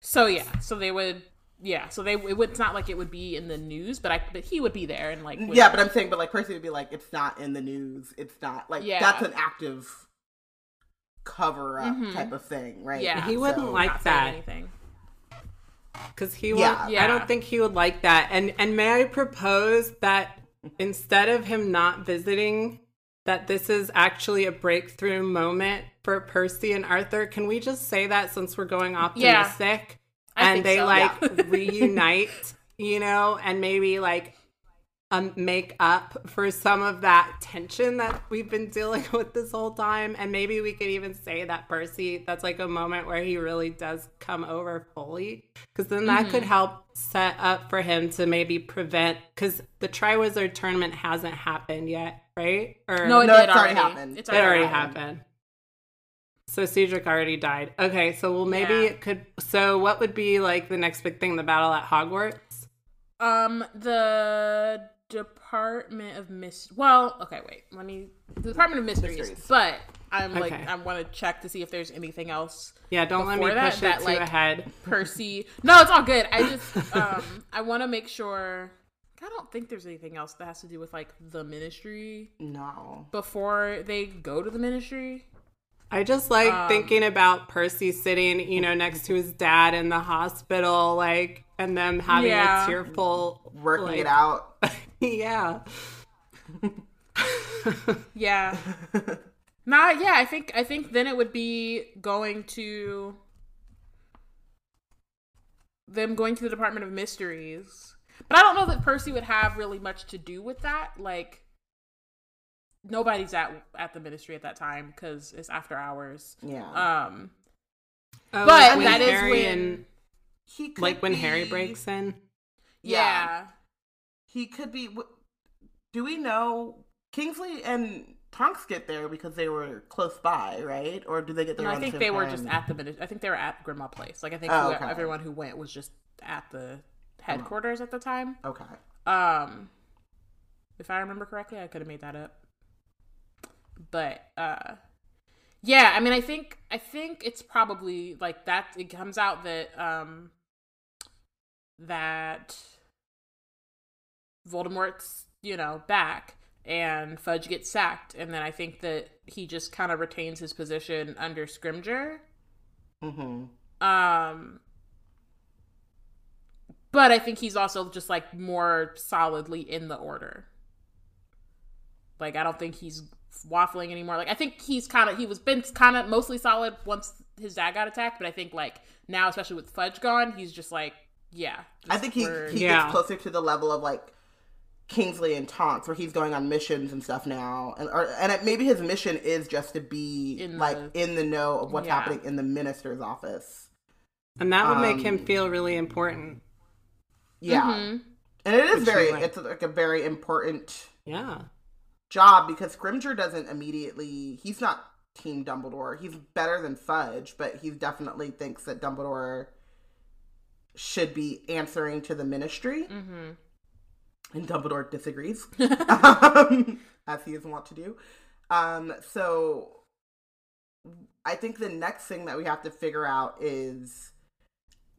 So yeah, so they would yeah, so they it would, it's not like it would be in the news, but I but he would be there and like would- Yeah, but I'm saying, but like Percy would be like, it's not in the news. It's not like Yeah. that's an active cover up Mhm. type of thing, right? Yeah. He wouldn't So- like that. anything. because he would. Yeah. Yeah. I don't think he would like that. And and may I propose that instead of him not visiting, that this is actually a breakthrough moment for Percy and Arthur. Can we just say that since we're going optimistic? I and they so. like reunite, you know, and maybe like um, make up for some of that tension that we've been dealing with this whole time. And maybe we could even say that Percy, that's like a moment where he really does come over fully. Because then that Mm-hmm. could help set up for him to maybe prevent, because the Triwizard tournament hasn't happened yet, right? Or No, it No, did it's already already. happened. It's it already happened. So Cedric already died. Okay, so well maybe Yeah. it could. So what would be like the next big thing? The battle at Hogwarts. Um, the Department of Mys. Well, okay, wait. Let me. The Department of Mysteries. Mysteries. But I'm like, Okay. I want to check to see if there's anything else. Yeah, don't let me that, push that, it too like- ahead. Percy. No, it's all good. I just, um, I want to make sure. I don't think there's anything else that has to do with like the ministry No. before they go to the ministry. I just like Um, thinking about Percy sitting, you know, next to his dad in the hospital, like, and them having Yeah. a tearful Working like- it out. Yeah. Yeah. nah, yeah, I think I think then it would be going to them going to the Department of Mysteries. But I don't know that Percy would have really much to do with that. Like nobody's at at the ministry at that time because it's after hours. Yeah. Um, Oh, But when that is Harry when- and he could like when be, Harry breaks in. yeah. He could be. Do we know Kingsley and Tonks get there because they were close by, right? Or do they get there? No, I the think same they were just at the. I think they were at Grimmauld Place. Like I think Oh, okay. everyone who went was just at the headquarters at the time. Okay. Um, if I remember correctly, I could have made that up. But uh, yeah, I mean, I think I think it's probably like that. It comes out that um that Voldemort's you know back and Fudge gets sacked, and then I think that he just kind of retains his position under Scrimgeour. Mm-hmm. Um, but I think he's also just like more solidly in the order. Like I don't think he's waffling anymore. Like I think he's kind of he was been kind of mostly solid once his dad got attacked, but I think like now, especially with Fudge gone, he's just like yeah. I think he he Yeah. gets closer to the level of like Kingsley and Tonks, where he's going on missions and stuff now, and or, and it, maybe his mission is just to be In like in the know of what's Yeah. happening in the minister's office. And that would make him Um, feel really important. Yeah, Mhm. and it is Which very like... it's like a very important Yeah. job because Scrimgeour doesn't immediately he's not Team Dumbledore. He's better than Fudge, but he definitely thinks that Dumbledore should be answering to the ministry. Mhm. And Dumbledore disagrees, um, as he is wont to do. Um, so I think the next thing that we have to figure out is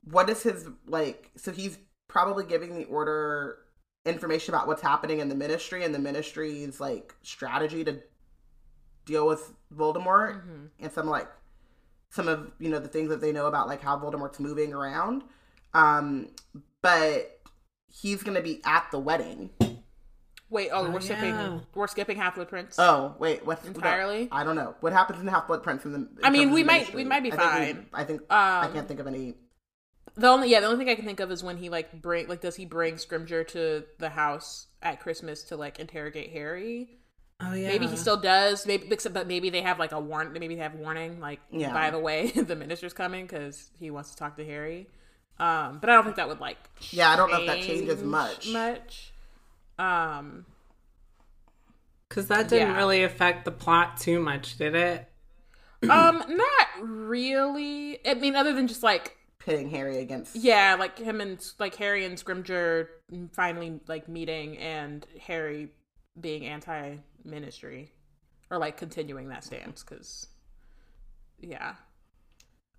what is his like so he's probably giving the order information about what's happening in the ministry and the ministry's like strategy to deal with Voldemort Mhm. and some like some of you know the things that they know about like how Voldemort's moving around. Um, but he's gonna be at the wedding. Wait, oh, Oh, we're skipping yeah. we're skipping Half Blood Prince. Oh wait, what Entirely? I don't know what happens in Half Blood Prince. In the, in I mean, we might- ministry. we might be I think we- fine. I think I Um, can't think of any. The only yeah, the only thing I can think of is when he like bring like does he bring Scrimgeour to the house at Christmas to like interrogate Harry? Oh yeah. Maybe he still does. Maybe except but maybe they have like a warn. Maybe they have warning like Yeah. by the way the minister's coming because he wants to talk to Harry. Um, but I don't think that would like Yeah, I don't know if that changes much. Much. Um, because that didn't Yeah. really affect the plot too much, did it? um, not really. I mean, other than just like Pitting Harry against. Yeah, like him and like Harry and Scrimgeour finally like meeting and Harry being anti-ministry or like continuing that stance because yeah.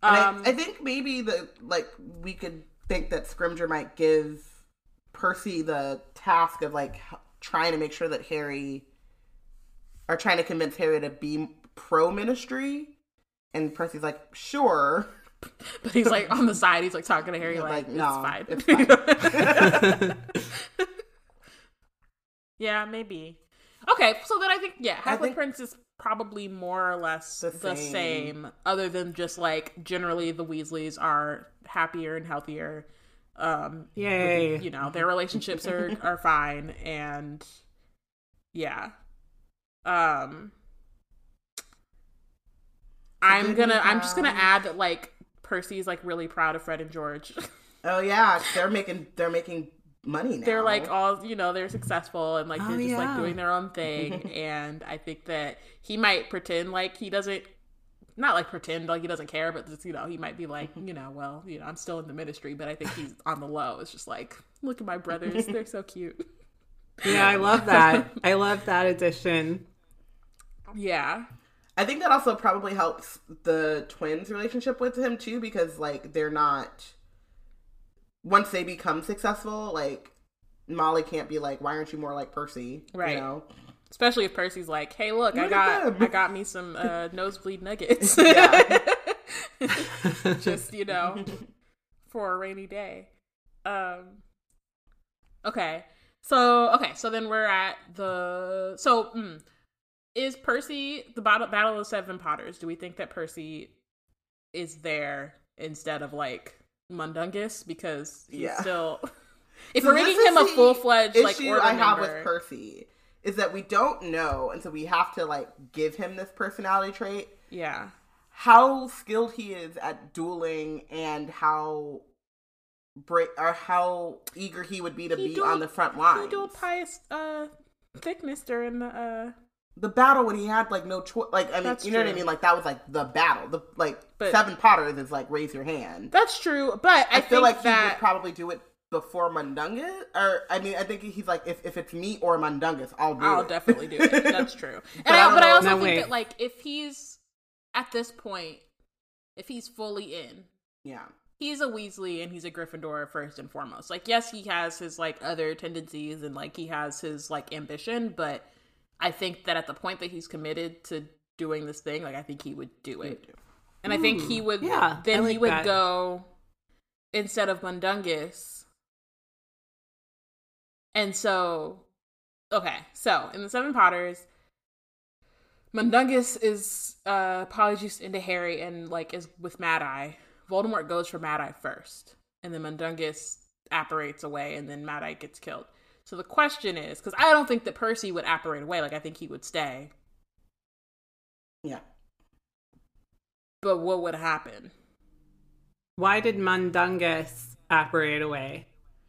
Um, I, I think maybe the like we could think that Scrimgeour might give Percy the task of like trying to make sure that Harry are trying to convince Harry to be pro ministry, and Percy's like, sure. but he's like on the side. He's like talking to Harry like, like, no, it's it's fine. yeah, maybe. Okay, so then I think yeah, Half Blood think- Prince is probably more or less the, The same. same. other than just like generally the Weasleys are happier and healthier. Um, Yay. you know their relationships are are fine and yeah um i'm gonna i'm just gonna add that like percy's like really proud of fred and george Oh yeah, they're making they're making money now. they're like all you know they're successful and like Oh, they're just like doing their own thing. And i think that he might pretend like he doesn't not like pretend like he doesn't care but just you know he might be like mm-hmm. you know well you know i'm still in the ministry but i think he's on the low. It's just like look at my brothers. They're so cute. Yeah, I love that. I love that addition. yeah. I think that also probably helps the twins' relationship with him too, because like they're not once they become successful, like Molly can't be like, "Why aren't you more like Percy?" Right. You know? Especially if Percy's like, "Hey, look, I got. I got me some uh, nosebleed nuggets, just you know, for a rainy day." Um. Okay, so okay, so then we're at the so mm, is Percy the battle battle of Seven Potters? Do we think that Percy is there instead of like Mundungus because he's Yeah. still. If So we're making him a full fledged like issue I have member, with Percy is that we don't know, and so we have to like give him this personality trait. yeah, How skilled he is at dueling, and how break or how eager he would be to He be on the front he line. dual pious uh thickness during the uh. The battle when he had like no choice. Like I mean, That's you know what I mean? Like that was like the battle. The like But- seven Potters is like raise your hand. That's true, but I, I, feel think like he would probably do it before Mundungus, or I mean, I think he's like, if, if it's me or Mundungus, I'll do I'll it. definitely do it. That's true. And But I I, but I also No, think wait. that like if he's at this point, if he's fully in, yeah, he's a Weasley and he's a Gryffindor first and foremost. Like yes, he has his like other tendencies and like he has his like ambition, but I think that at the point that he's committed to doing this thing, like I think he would do it. And I think he would yeah, I then he would that. go instead of Mundungus. And so okay, so in the Seven Potters, Mundungus is uh polyjuiced into Harry and like is with Mad Eye. Voldemort goes for Mad Eye first, and then Mundungus apparates away, and then Mad Eye gets killed. So the question is, because I don't think that Percy would apparate away, like I think he would stay. yeah. But what would happen? Why did Mundungus apparate away?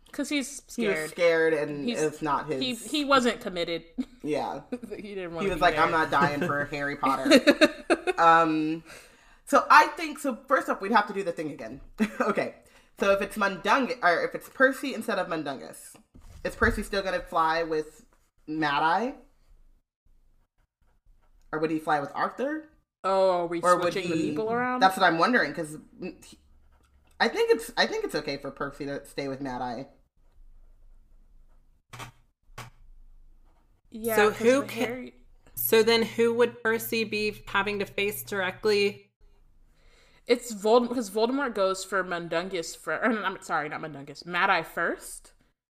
Because he's He was scared. scared, and He's- it's not his. He he wasn't committed. yeah, he didn't want. he was be like, there. I'm not dying for Harry Potter. um, so I think so. First up, we'd have to do the thing again. okay, so if it's Mundungus, or if it's Percy instead of Mundungus, is Percy still gonna fly with Mad Eye, or would he fly with Arthur? Oh, are we or would switching he, the people around? That's what I'm wondering because I think it's I think it's okay for Percy to stay with Mad Eye. yeah. So 'cause who with ca- Harry- So then who would Percy be having to face directly? It's Voldemort because Voldemort goes for Mundungus for. I'm sorry, not Mundungus. Mad Eye first.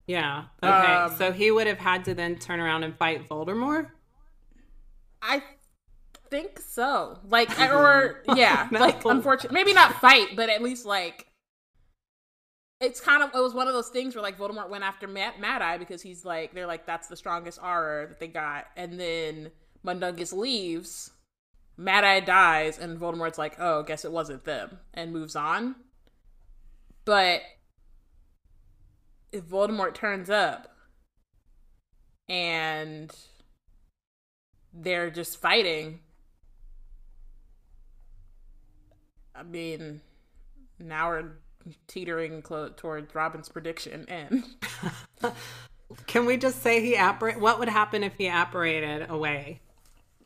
Yeah. Okay. Um, so he would have had to then turn around and fight Voldemort? I think so. Like, or yeah, like unfortunately, maybe not fight, but at least like. It's kind of it was one of those things where like Voldemort went after Mad, Mad Eye because he's like they're like that's the strongest aura that they got, and then Mundungus leaves, Mad Eye dies, and Voldemort's like, oh, guess it wasn't them, and moves on. But if Voldemort turns up and they're just fighting, I mean, now we're teetering clo- towards Robin's prediction and Can we just say he apparate? What would happen if he apparated away?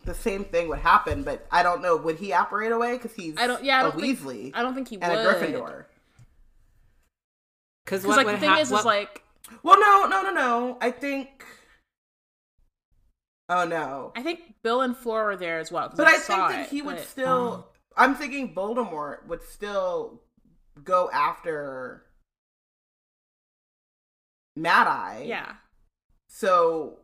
The same thing would happen, but I don't know. Would he apparate away because he's I don't yeah I a don't think Weasley I don't think he and would a Gryffindor? Because because like would the thing hap- is what- is like Well, no, no, no, no. I think. Oh no. I think Bill and Flora were there as well. But I think that it, he would but- still. Um, I'm thinking Voldemort would still go after Mad Eye. yeah So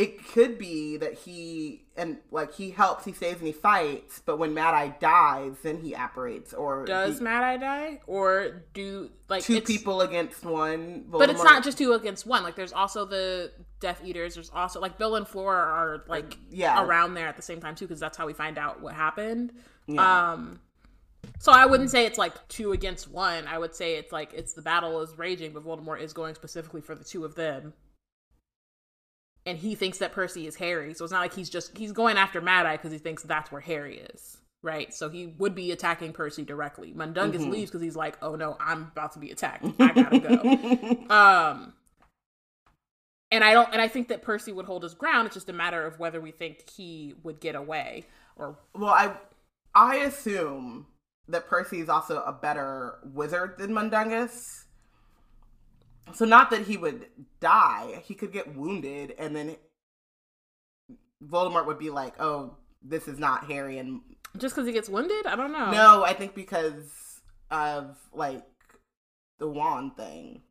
it could be that he and like he helps, he saves, and he fights. But when Mad Eye dies, then he apparates. Or does he- Mad Eye die or do like two people against one? But it's not just two against one. Like there's also the Death Eaters. There's also like Bill and Flora are like yeah. around there at the same time too, because that's how we find out what happened. Yeah. Um, so I wouldn't say it's like two against one. I would say it's like it's the battle is raging, but Voldemort is going specifically for the two of them. And he thinks that Percy is Harry, so it's not like he's just he's going after Mad Eye because he thinks that's where Harry is, right? So he would be attacking Percy directly. Mundungus Mm-hmm. leaves because he's like, "Oh no, I'm about to be attacked. I gotta go." um, and I don't, and I think that Percy would hold his ground. It's just a matter of whether we think he would get away or Well, I I assume that Percy is also a better wizard than Mundungus. So not that he would die, he could get wounded, and then Voldemort would be like, "Oh, this is not Harry." And just because he gets wounded. I don't know. no, I think because of like the wand thing,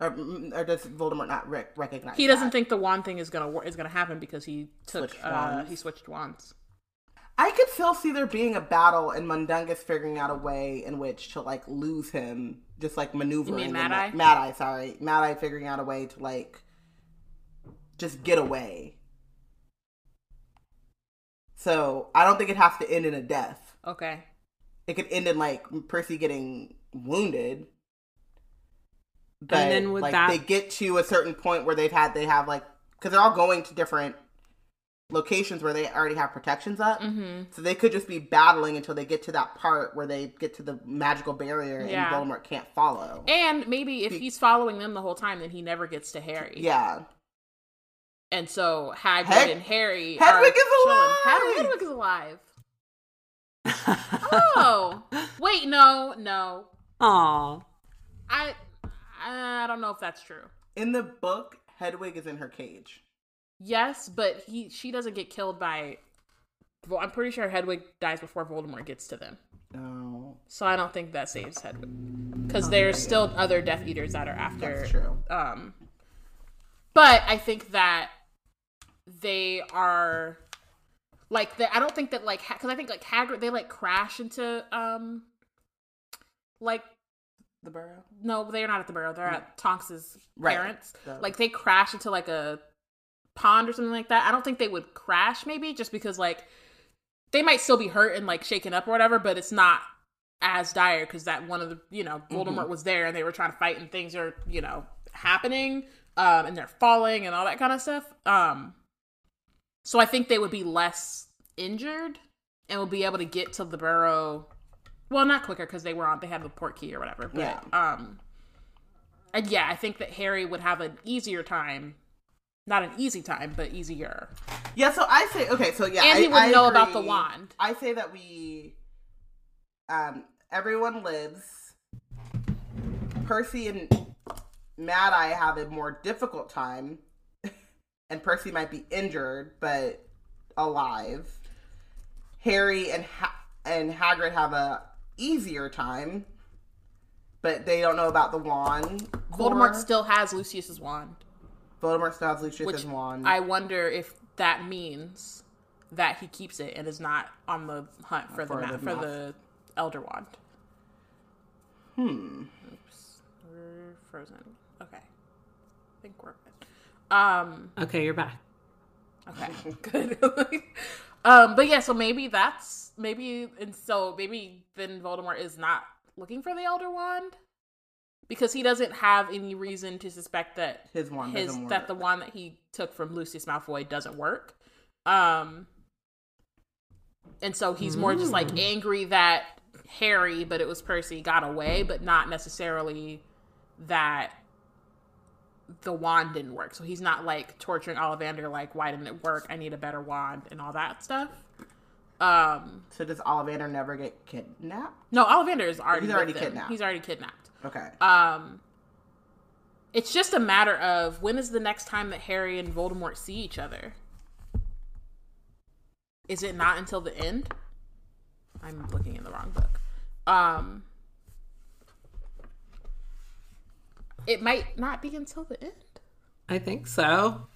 or, or does Voldemort not rec- recognize? he doesn't that? think the wand thing is gonna is gonna happen because he took Switched uh he switched wands. I could still see there being a battle and Mundungus figuring out a way in which to like lose him, just like maneuvering. You mean Mad Eye? Mad Eye, sorry, Mad Eye figuring out a way to like just get away. So I don't think it has to end in a death. Okay. It could end in like Percy getting wounded. But And then would like that- they get to a certain point where they've had they have like because they're all going to different locations where they already have protections up. Mm-hmm. So they could just be battling until they get to that part where they get to the magical barrier Yeah. and Voldemort can't follow. And maybe if Be- he's following them the whole time, then he never gets to Harry. yeah. And so Hagrid Hed- and Harry Hedwig are is chilling. alive! Hed- Hedwig is alive. Oh, wait, no, no. Aw. I I don't know if that's true. In the book, Hedwig is in her cage. Yes, but he she doesn't get killed by. Well, I'm pretty sure Hedwig dies before Voldemort gets to them. Oh, So I don't think that saves Hedwig because there's still other Death Eaters that are after. that's true. Um, but I think that they are like the, I don't think that like because I think like Hagrid they like crash into um like The burrow. no they're not at the burrow they're at Tonks's Right. parents like they crash into like a pond or something like that. I don't think they would crash maybe just because like they might still be hurt and like shaken up or whatever, but it's not as dire because that one of the you know Voldemort was there and they were trying to fight and things are you know happening um and they're falling and all that kind of stuff. Um, so I think they would be less injured and will be able to get to the burrow. Well, not quicker because they were on they had the port key or whatever. But Yeah. um, and yeah, I think that Harry would have an easier time. Not an easy time, but easier. Yeah, so I say okay, so yeah, And I, he would I know about the wand. I say that we, um, everyone lives. Percy and Mad Eye have a more difficult time, and Percy might be injured but alive. Harry and ha- and Hagrid have a easier time, but they don't know about the wand. Voldemort still has Lucius's wand, Voldemort still has Lucius's which wand. I wonder if that means that he keeps it and is not on the hunt for, For the, ma- the for moth. the Elder Wand. hmm. Oops, we're frozen. Okay, I think we're good. Um, Okay, you're back. Okay, good. um, but yeah, so maybe that's maybe, and so maybe then Voldemort is not looking for the Elder Wand because he doesn't have any reason to suspect that His wand his that the wand that he took from Lucius Malfoy doesn't work. Um, and so he's more just like angry that Harry, but it was Percy, got away, but not necessarily that the wand didn't work. So he's not like torturing Ollivander, like, why didn't it work? I need a better wand and all that stuff. Um, So does Ollivander never get kidnapped? no, Ollivander is already He's already kidnapped. He's already kidnapped. Okay. Um, it's just a matter of when is the next time that Harry and Voldemort see each other? Is it not until the end? I'm looking in the wrong book. Um, it might not be until the end. I think so.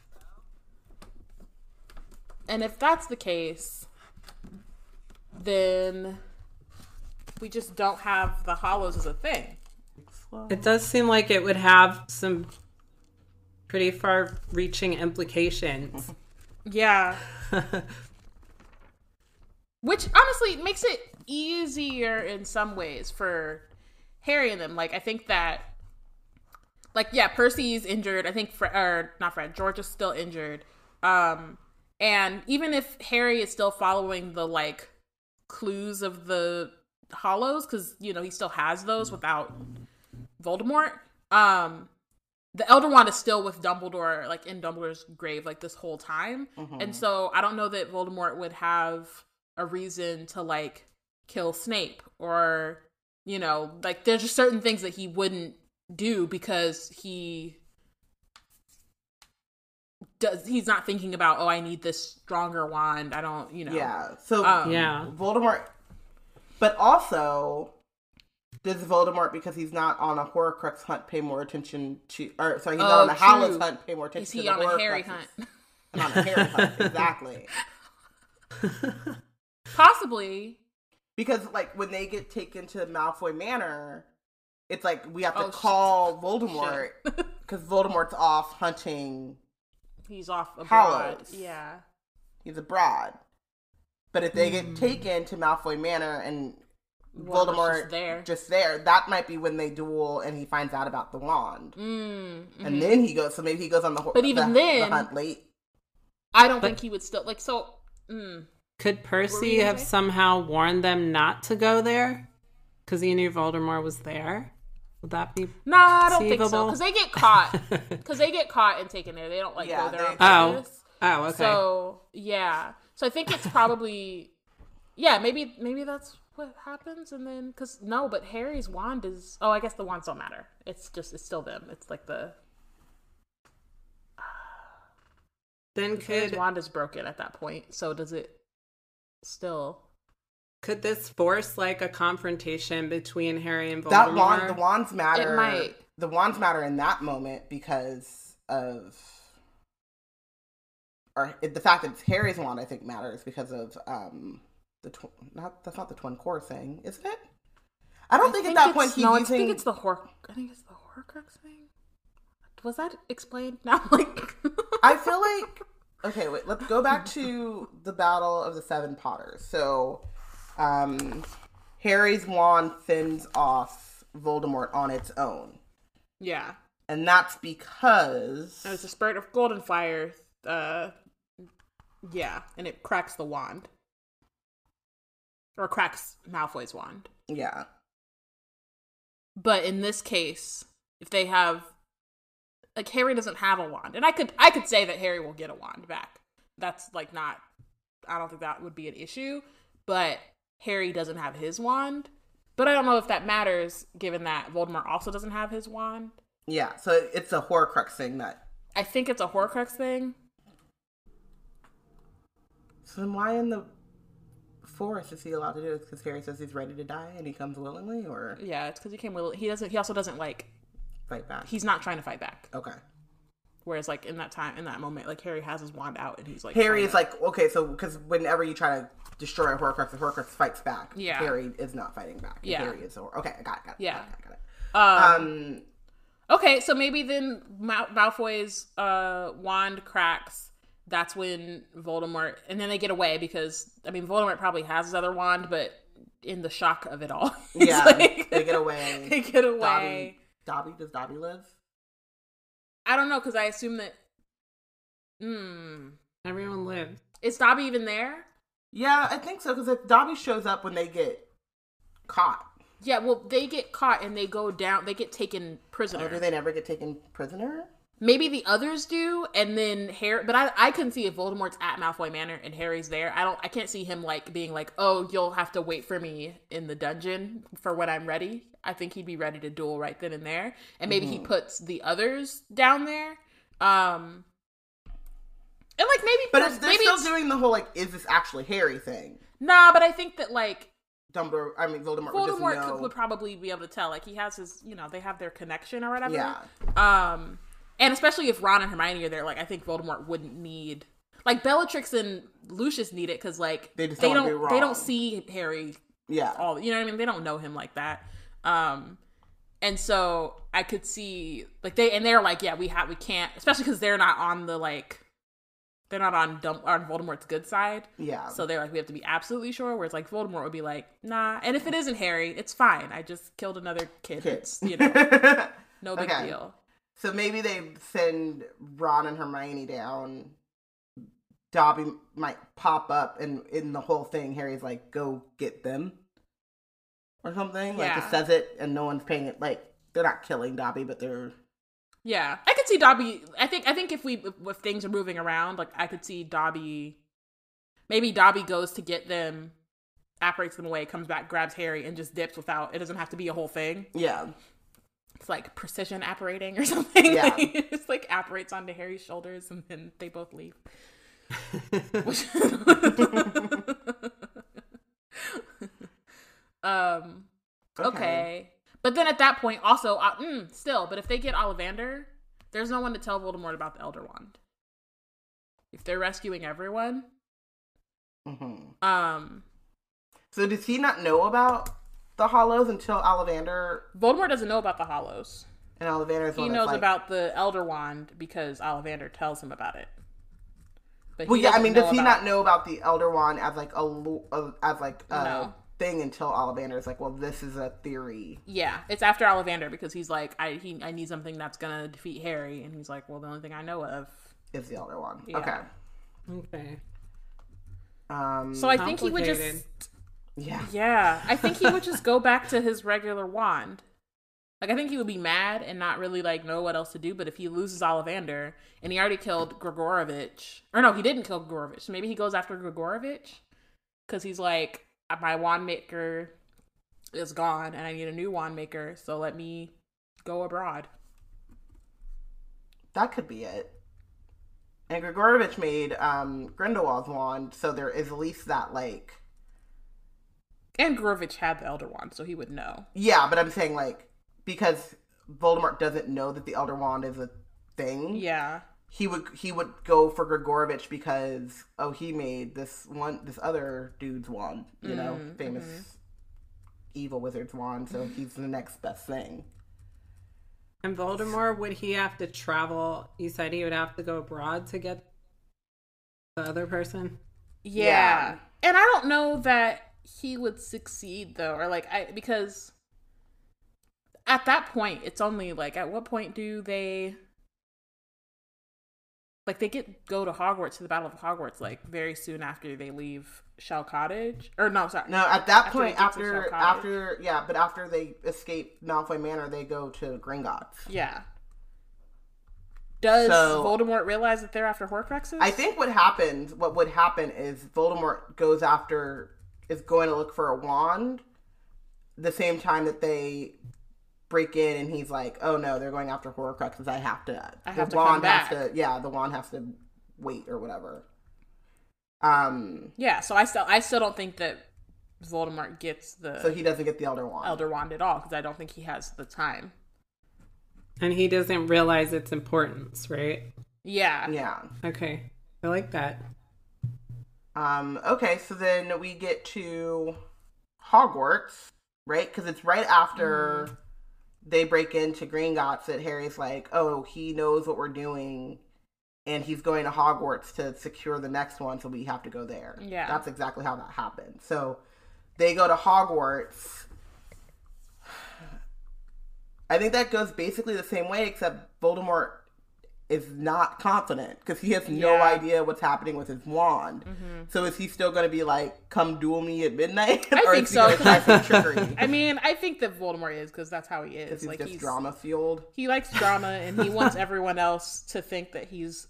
And if that's the case, then we just don't have the Hallows as a thing. It does seem like it would have some pretty far reaching implications. Yeah. Which honestly makes it easier in some ways for Harry and them. Like I think that like yeah, Percy's injured. I think Fred or not Fred, George is still injured. Um and even if Harry is still following the like clues of the Hallows cuz you know, he still has those without Voldemort. Um the Elder Wand is still with Dumbledore, like in Dumbledore's grave, like this whole time. And so I don't know that Voldemort would have a reason to like kill Snape or, you know, like there's just certain things that he wouldn't do because he does he's not thinking about oh I need this stronger wand I don't you know Yeah. So Um, Yeah. Voldemort, but also does Voldemort because he's not on a Horcrux hunt pay more attention to, or sorry, he's Oh, not on a Hallows hunt pay more attention is to he the on a Harry hunt on a Harry hunt, exactly. Possibly. Because like when they get taken to Malfoy Manor, it's like we have to Oh, shit. call Voldemort because Voldemort's off hunting. He's off abroad. Hallows. Yeah. He's abroad. But if they Hmm. get taken to Malfoy Manor and Voldemort's Voldemort just there. just there, that might be when they duel and he finds out about the wand. Mm, mhm. And then he goes. So maybe he goes on the ho- But even the, then- the hunt late. I don't But- think he would still like so. Mm, Could Percy have say? somehow warned them not to go there? Because he knew Voldemort was there? Would that be. nah, I don't think so Conceivable. because they get caught. Because they get caught and taken there. They don't like Yeah, go there they- on Oh. purpose. Oh, okay. So yeah, so I think it's probably yeah, maybe maybe that's what happens, and then because no, but Harry's wand is oh, I guess the wands don't matter. It's just it's still them. It's like the then could Harry's wand is broken at that point. So does it still? could this force like a confrontation between Harry and Voldemort? That wand, the wands matter. It might. The wands matter in that moment because of, or the fact that it's Harry's wand. I think matters because of um the tw- not that's not the twin core thing, isn't it? I don't think, at that point it's- he's no. I think it's the hor. I think it's the Horcrux thing. Was that explained? Now, like, I feel like okay. Wait, let's go back to the Battle of the Seven Potters. So, um, Harry's wand thins off Voldemort on its own, yeah, and that's because it was a spirit of golden fire. Uh, yeah, and it cracks the wand, or cracks Malfoy's wand. yeah, But in this case, if they have like Harry doesn't have a wand, and I could I could say that Harry will get a wand back. That's like not I don't think that would be an issue, but Harry doesn't have his wand. But I don't know if that matters given that Voldemort also doesn't have his wand. yeah. So it's a Horcrux thing that. I think it's a Horcrux thing. So then, why in the forest is he allowed to do it? Because Harry says he's ready to die and he comes willingly, or Yeah, it's because he came with he doesn't he also doesn't like fight back. he's not trying to fight back. okay. Whereas like in that time in that moment, like Harry has his wand out and he's like Harry is to- like okay, so because whenever you try to destroy a Horcrux, the Horcrux fights back. Yeah. Harry is not fighting back. Yeah. Harry is okay. I got it. Got it. Yeah. Got it. Got it. um, Um, Okay, so maybe then Mal- Malfoy's uh, wand cracks. That's when Voldemort, and then they get away because I mean Voldemort probably has his other wand, but in the shock of it all, yeah, like- they get away. they get away. Dobby, Dobby, does Dobby live? I don't know because I assume that. Hmm, Everyone lived. is Dobby even there? Yeah, I think so. Because if Dobby shows up when they get caught, Yeah, well, they get caught and they go down. They get taken prisoner. or do they never get taken prisoner? Maybe the others do, and then Harry. But I, I couldn't see if Voldemort's at Malfoy Manor and Harry's there. I don't. I can't see him like being like, "Oh, you'll have to wait for me in the dungeon for when I'm ready." I think he'd be ready to duel right then and there, and maybe he puts the others down there. Um, and like maybe, But they're maybe still doing the whole like, is this actually Harry thing? nah. But I think that like Dumbledore, I mean Voldemort, would Voldemort know. could, would probably be able to tell. Like he has his, you know, they have their connection or whatever. Yeah. Um, and especially if Ron and Hermione are there, like I think Voldemort wouldn't need like Bellatrix and Lucius need it because like They just they don't they don't see Harry yeah. all you know what I mean. They don't know him like that. Um, and so I could see like they and they're like, yeah, we have we can't, especially because they're not on the like they're not on Dum- on Voldemort's good side. Yeah. So they're like, we have to be absolutely sure. Whereas like Voldemort would be like, nah. And if it isn't Harry, it's fine. I just killed another kid. Kid. It's, you know, no big Okay. deal. So maybe they send Ron and Hermione down. Dobby might pop up, and in the whole thing, Harry's like, "Go get them," or something. Like Yeah. just says it, and no one's paying it. Like they're not killing Dobby, but they're Yeah, I could see Dobby. I think I think if we if, if things are moving around, like I could see Dobby. Maybe Dobby goes to get them, apparates them away, comes back, grabs Harry, and just dips without. It doesn't have to be a whole thing. yeah, It's like precision apparating or something. Yeah. Like, it's like apparates onto Harry's shoulders, and then they both leave. Um. Okay. But then at that point, also, uh, mm, still, but if they get Ollivander, there's no one to tell Voldemort about the Elder Wand. If they're rescuing everyone, hmm um, So does he not know about the Hallows until Ollivander Voldemort doesn't know about the Hallows. and Ollivander's He knows about the Elder Wand because Ollivander tells him about it. But Well, yeah, I mean, know does he about- not know about the Elder Wand as like a, lo- uh, as like a No. thing until Ollivander's like, well, this is a theory. Yeah, it's after Ollivander because he's like, I he I need something that's gonna defeat Harry, and he's like, well, the only thing I know of. Is the Elder Wand? Yeah. Okay. Okay. Um. So I think he would just, Complicated. Yeah. yeah, I think he would just go back to his regular wand. Like I think he would be mad and not really like know what else to do. But if he loses Ollivander and he already killed Grigorovich, or no, he didn't kill Grigorovich. Maybe he goes after Grigorovich because he's like, my wand maker is gone and I need a new wand maker. So let me go abroad. That could be it. And Grigorovich made um, Grindelwald's wand, so there is at least that, like, And Grigorovich had the Elder Wand, so he would know. yeah, but I'm saying, like, because Voldemort doesn't know that the Elder Wand is a thing, Yeah. he would he would go for Grigorovich because, oh, he made this one, this other dude's wand, you know, Mm, famous mm-hmm. evil wizard's wand, so he's the next best thing. And Voldemort, would he have to travel? You said he would have to go abroad to get the other person. Yeah. Yeah. And I don't know that he would succeed though, or like I because at that point it's only like at what point do they like they get go to Hogwarts to the Battle of Hogwarts like very soon after they leave Shell Cottage? Or no sorry. No, at that After point, they get to after after yeah, but after they escape Malfoy Manor, they go to Gringotts. yeah. Does So- Voldemort realize that they're after Horcruxes? I think what happens, what would happen is Voldemort goes after, is going to look for a wand, the same time that they break in, and he's like, "Oh no, they're going after Horcruxes. I have to. I have the to come wand back." has to. Yeah, the wand has to wait or whatever." Um, yeah so I still I still don't think that Voldemort gets the so he doesn't get the Elder Wand. Elder Wand at all because I don't think he has the time And he doesn't realize its importance, right? yeah Yeah. Okay. I like that. Um, okay, so then we get to Hogwarts, right? Because it's right after Mm-hmm. they break into Green Gringotts that Harry's like, oh, he knows what we're doing, and he's going to Hogwarts to secure the next one, so we have to go there. Yeah. That's exactly how that happened. So they go to Hogwarts. I think that goes basically the same way, except Voldemort is not confident because he has no Yeah. Mm-hmm. idea what's happening with his wand. So is he still going to be like, "Come duel me at midnight"? I or think is he so, gonna try 'cause some trickery? I mean, I think that Voldemort is because that's how he is. He's Like just he's drama fueled. he likes drama and he wants everyone else to think that he's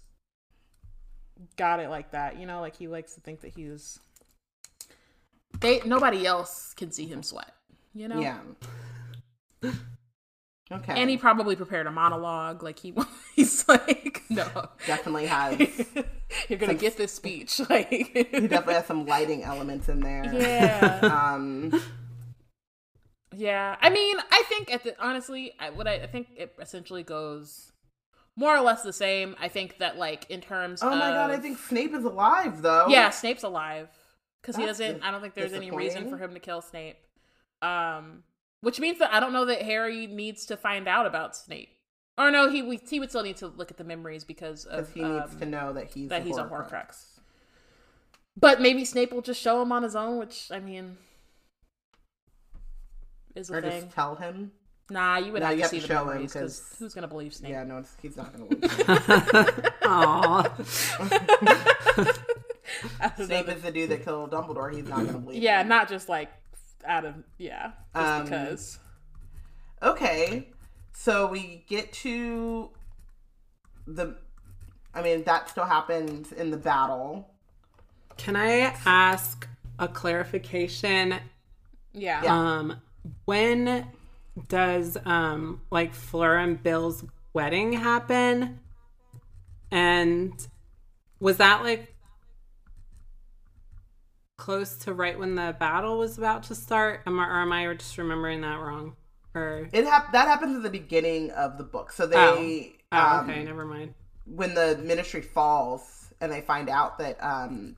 got it like that. You know, like he likes to think that he's. They nobody else can see him sweat. You know. Yeah. Okay. And he probably prepared a monologue. Like he, he's like, no, definitely has. you're gonna get this speech. Like, he definitely has some lighting elements in there. yeah. Um. Yeah, I mean, I think at the honestly, I, what I, I think it essentially goes more or less the same. I think that like in terms. Oh my god! I think Snape is alive though. yeah, Snape's alive because he doesn't. I don't think there's any reason for him to kill Snape. Um, which means that I don't know that Harry needs to find out about Snape. Or no, he we, he would still need to look at the memories because Because of he needs um, to know that he's that a he's a Horcrux. Horcrux. But maybe Snape will just show him on his own, which I mean is a Or thing. just tell him. Nah, you would No, have you to have see to the show him, memories because 'cause- who's gonna believe Snape? Yeah, no, it's, he's not going to believe. Aw. Know Snape that- is the dude that killed Dumbledore. He's not going to believe. yeah, him. not just like out of yeah, just Um, because. Okay, so we get to the. I mean, that still happens in the battle. Can I ask a clarification? Yeah. Um, when does um like Fleur and Bill's wedding happen? And was that like close to right when the battle was about to start? Am I, or am I just remembering that wrong? Or It hap- that happens at the beginning of the book. So oh, they, oh um, okay, never mind. when the ministry falls and they find out that um,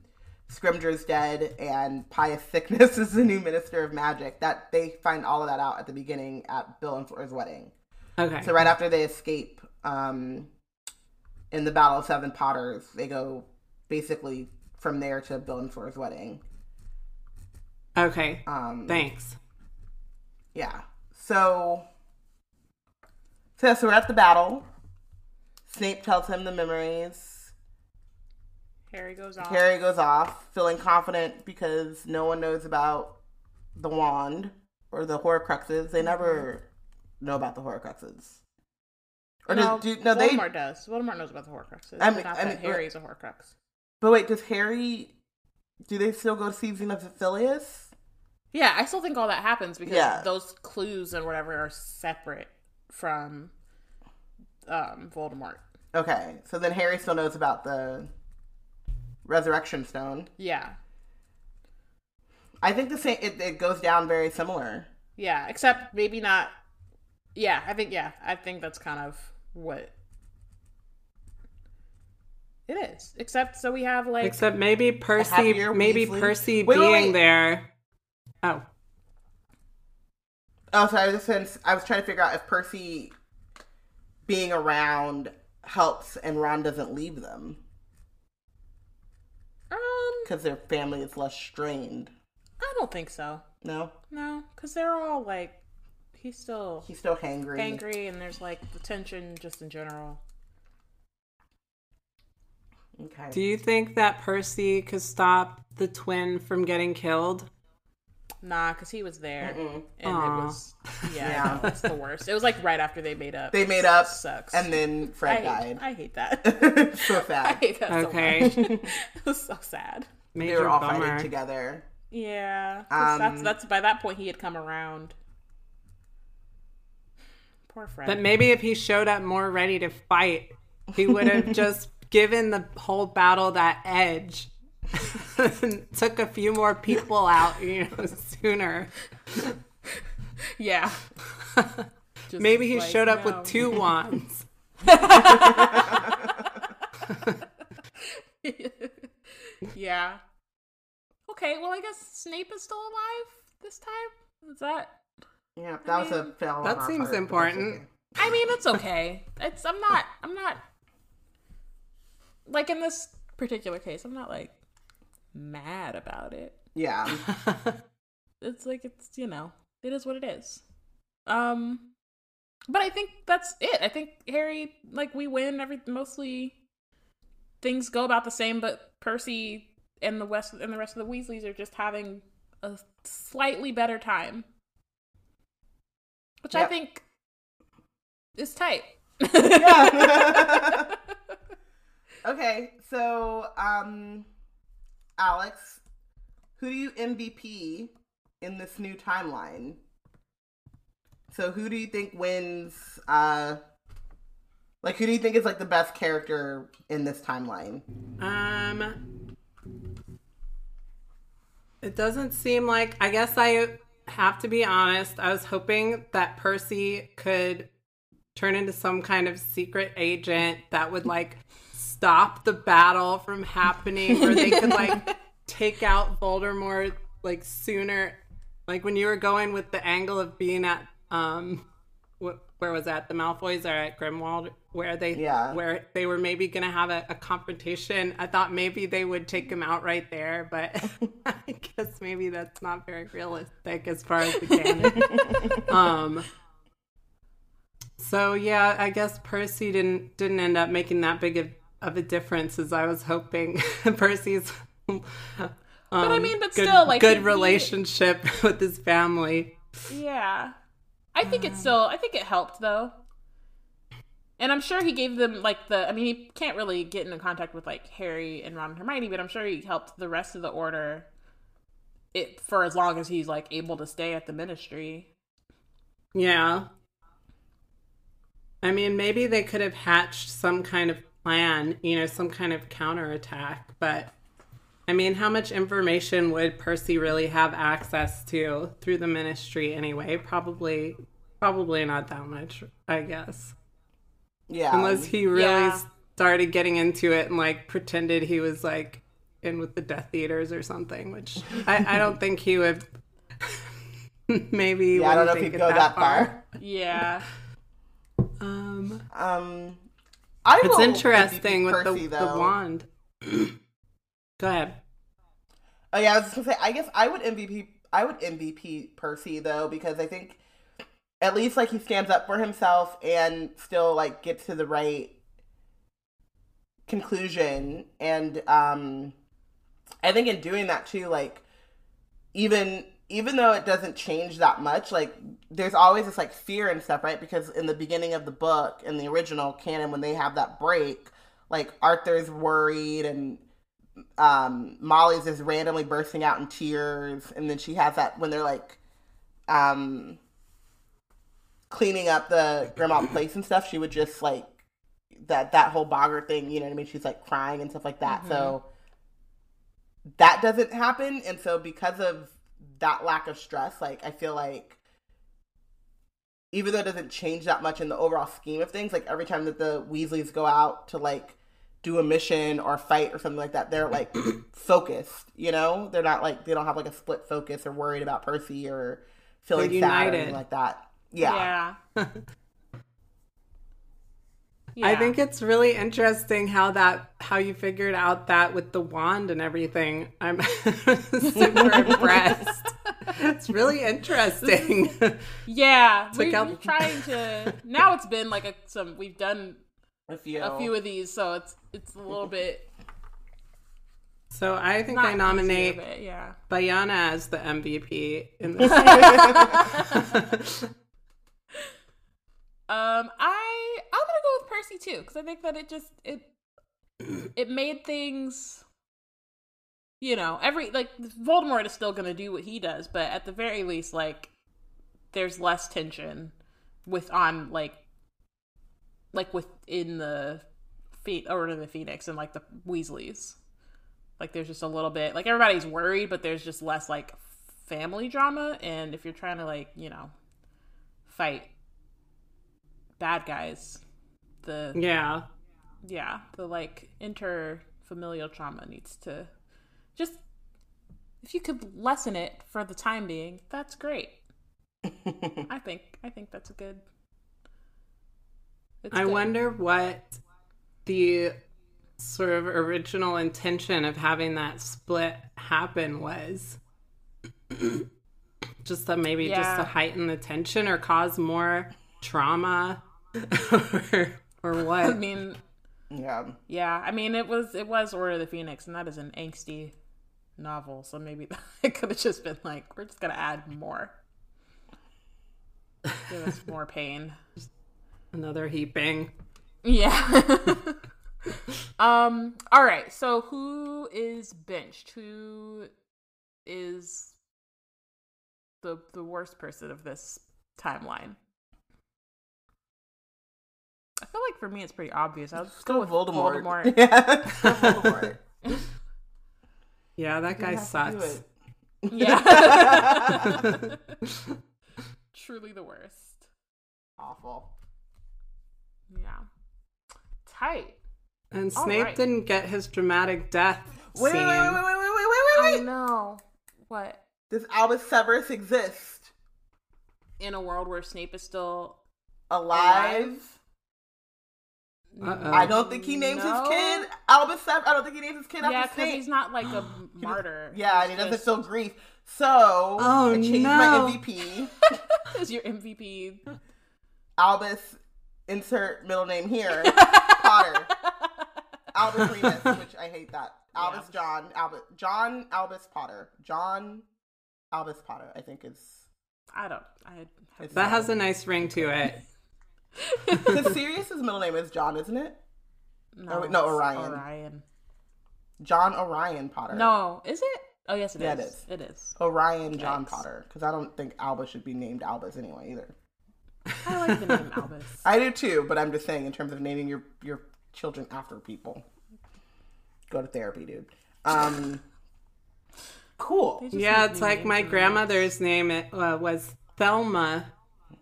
Scrimgeour's dead and Pius Thicknesse is the new Minister of Magic. That they find all of that out at the beginning at Bill and Flora's wedding. Okay. So right after they escape um, in the Battle of Seven Potters, they go basically from there to Bill and Flora's wedding. Okay. Um, Thanks. Yeah. So, so, so we're at the battle. Snape tells him the memories. Harry goes off. Harry goes off, feeling confident because no one knows about the wand or the Horcruxes. They never know about the Horcruxes. Or no, does, do, no, they. Does. Voldemort knows about the Horcruxes. I I mean- mean, not I that mean, Harry's a Horcrux. But wait, does Harry? Do they still go to see Xenophilius? Yeah, I still think all that happens because Yeah. those clues and whatever are separate from um, Voldemort. Okay, so then Harry still knows about the Resurrection Stone. Yeah, I think the same. It, it goes down very similar. yeah. Except maybe not. Yeah, I think yeah, I think that's kind of what it is. Except so we have like Except maybe Percy, maybe Weasley. Percy Wait, wait, being wait. there. Oh, Oh, so I was just saying, I was trying to figure out if Percy being around helps and Ron doesn't leave them um, because their family is less strained. I don't think so. No, No, because they're all like he's still he's still hangry. angry, and there's like the tension just in general. Okay. do you think that Percy could stop the twin from getting killed? Nah, because he was there, Mm-mm. and Aw. it was yeah, Yeah. that's the worst. It was like right after they made up. They made up, sucks. and then I Fred hate, died. I hate that. so I sad. hate that Okay. so much. it was so sad. Major They were all bummer. fighting together. Yeah, 'cause that's Um, that's by that point he had come around. Poor Fred. But maybe if he showed up more ready to fight, he would have just given the whole battle that edge. Took a few more people out, you know, sooner. yeah. Just Maybe he like, showed up no. with two wands. yeah. Okay, well I guess Snape is still alive this time. Is that? Yeah, that was a fail. That seems part, important. okay. I mean, it's okay. It's I'm not I'm not like in this particular case, I'm not like mad about it. Yeah. It's like it's, you know, it is what it is. Um but I think that's it. I think Harry like we win every mostly things go about the same, but Percy and the West and the rest of the Weasleys are just having a slightly better time. Which I think is tight. Yeah. okay, so um, Alex, who do you MVP in this new timeline? So who do you think wins? Uh, like who do you think is like the best character in this timeline? Um, it doesn't seem like. I guess I have to be honest. I was hoping that Percy could turn into some kind of secret agent that would like stop the battle from happening, or they could like take out Voldemort like sooner. Like when you were going with the angle of being at um, wh- where was that? The Malfoys are at Grimmauld, where they Yeah. where they were maybe going to have a, a confrontation. I thought maybe they would take him out right there, but I guess maybe that's not very realistic as far as the canon. um. So yeah, I guess Percy didn't didn't end up making that big of, of a difference as I was hoping. Percy's. Um, but I mean, but good, still, like, good he- relationship with his family. Yeah. I think it still I think it helped though. And I'm sure he gave them like the I mean he can't really get into contact with like Harry and Ron and Hermione, but I'm sure he helped the rest of the order it for as long as he's like able to stay at the ministry. Yeah. I mean, maybe they could have hatched some kind of plan, you know, some kind of counterattack, but I mean, how much information would Percy really have access to through the ministry anyway? Probably probably not that much, I guess. Yeah, Unless he really Yeah. started getting into it and like pretended he was like in with the Death Eaters or something, which I, I don't think he would. maybe Yeah, I don't know if he'd go it that far. Yeah. Um, Um, I it's interesting with Percy, the, the wand. go ahead. Oh yeah, I was just gonna say. I guess I would MVP. I would MVP Percy though because I think at least like he stands up for himself and still like gets to the right conclusion. And um, I think in doing that too, like even even though it doesn't change that much, like there's always this like fear and stuff, right? Because in the beginning of the book, in the original canon, when they have that break, like Arthur's worried and um Molly's just randomly bursting out in tears and then she has that when they're like um cleaning up the Grimmauld place and stuff, she would just like that that whole boggart thing, you know what I mean? She's like crying and stuff like that. So that doesn't happen and so because of that lack of stress, like I feel like even though it doesn't change that much in the overall scheme of things, like every time that the Weasleys go out to like do a mission or fight or something like that, they're like focused, you know? They're not like they don't have like a split focus or worried about Percy or feeling sad or united. anything like that. Yeah. Yeah. I think it's really interesting how that how you figured out that with the wand and everything. I'm super impressed. It's really interesting. Yeah, Took we, out- we're trying to. Now it's been like a some. We've done A few. a few of these, so it's it's a little bit. so I think Not I nominate easier, yeah. Bayana as the MVP in this. Um, I I'm gonna go with Percy too because I think that it just it it made things. You know, every like Voldemort is still gonna do what he does, but at the very least, like there's less tension with on like like within the feet or in the Phoenix and like the Weasleys. Like there's just a little bit like everybody's worried, but there's just less like family drama. And if you're trying to like you know fight bad guys, the yeah. yeah the like interfamilial trauma needs to just if you could lessen it for the time being, that's great. I think I think that's a good. it's I good. wonder what the sort of original intention of having that split happen was. just to maybe just to heighten the tension or cause more trauma or, or what? I mean, Yeah. yeah. I mean, it was it was Order of the Phoenix, and that is an angsty novel. So maybe it could have just been like, we're just gonna add more, give us more pain. Another heaping. Yeah. um. All right. So who is benched? Who is the the worst person of this timeline? I feel like for me it's pretty obvious. I'll just go with Voldemort. Voldemort. Yeah. Voldemort. Yeah, that guy You have to do sucks. Yeah. Truly the worst. Awful. Yeah. Tight. And Snape right. didn't get his dramatic death Wait, scene. wait, wait, wait, wait, wait, wait, I wait, wait, wait. know. What? Does Albus Severus exist? In a world where Snape is still Alive? Uh-oh. I don't think he names No. his kid Albus Severus. I don't think he names his kid Yeah, after because Snape. he's not like a martyr. Yeah, and he doesn't just- feel grief. So Oh, I changed no. my MVP. is your MVP. Albus, insert middle name here. Potter. Albus Remus, which I hate that. Albus John. Albus John Albus Potter. John Albus Potter, I think is I don't. I That has a nice ring to it. Because Sirius's middle name is John, isn't it? no, wait, no, it's Orion. Orion. John Orion Potter. No, is it? Oh yes, it is. Yeah, it is. It is. Orion John Potter. Because I don't think Albus should be named Albus anyway either. I like the name Albus. I do too, but I'm just saying in terms of naming your your children after people. Go to therapy, dude. Um, cool. Yeah, it's like my grandmother's name it, uh, was Thelma.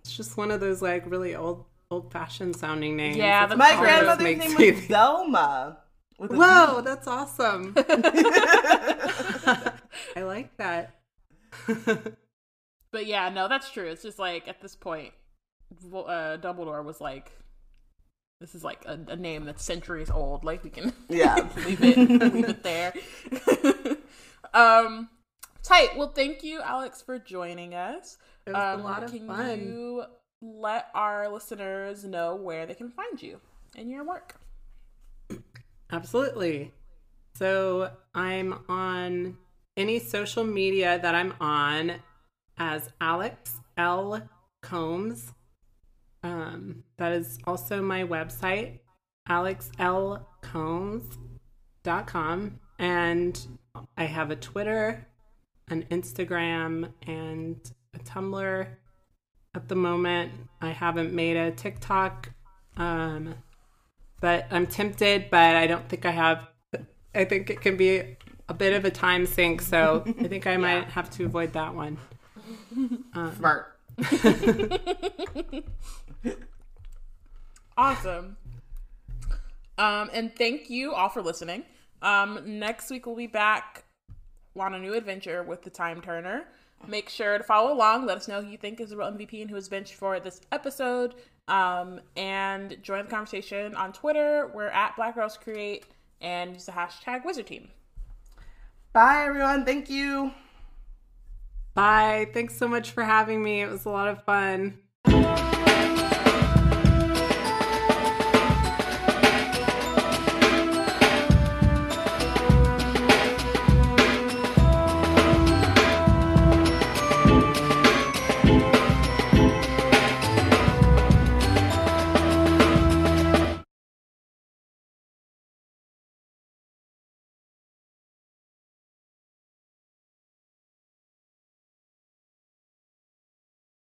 It's just one of those like really old old fashioned sounding names. Yeah, It's the My grandmother's name was Zelma. Whoa, that's awesome. I like that. but yeah, no, that's true. It's just like at this point, uh, Dumbledore was like, this is like a, a, name that's centuries old. Like we can yeah leave it leave it there. um, tight. Well, thank you, Alex, for joining us. It was um, a lot of can fun. You let our listeners know where they can find you and your work. Absolutely. So I'm on any social media that I'm on as Alex L. Combs. Um, that is also my website, alexlcombs.com. And I have a Twitter, an Instagram, and a Tumblr at the moment. I haven't made a TikTok, um, but I'm tempted, but I don't think I have. I think it can be a bit of a time sink, so I think I might have to avoid that one. Um, Smart. awesome. Um, and thank you all for listening. Um, next week we'll be back on a new adventure with the Time Turner. Make sure to follow along. Let us know who you think is the real MVP and who who is benched for this episode. Um, and join the conversation on Twitter. We're at Black Girls Create and use the hashtag Wizard Tea. Bye, everyone. Thank you. Bye. Thanks so much for having me. It was a lot of fun.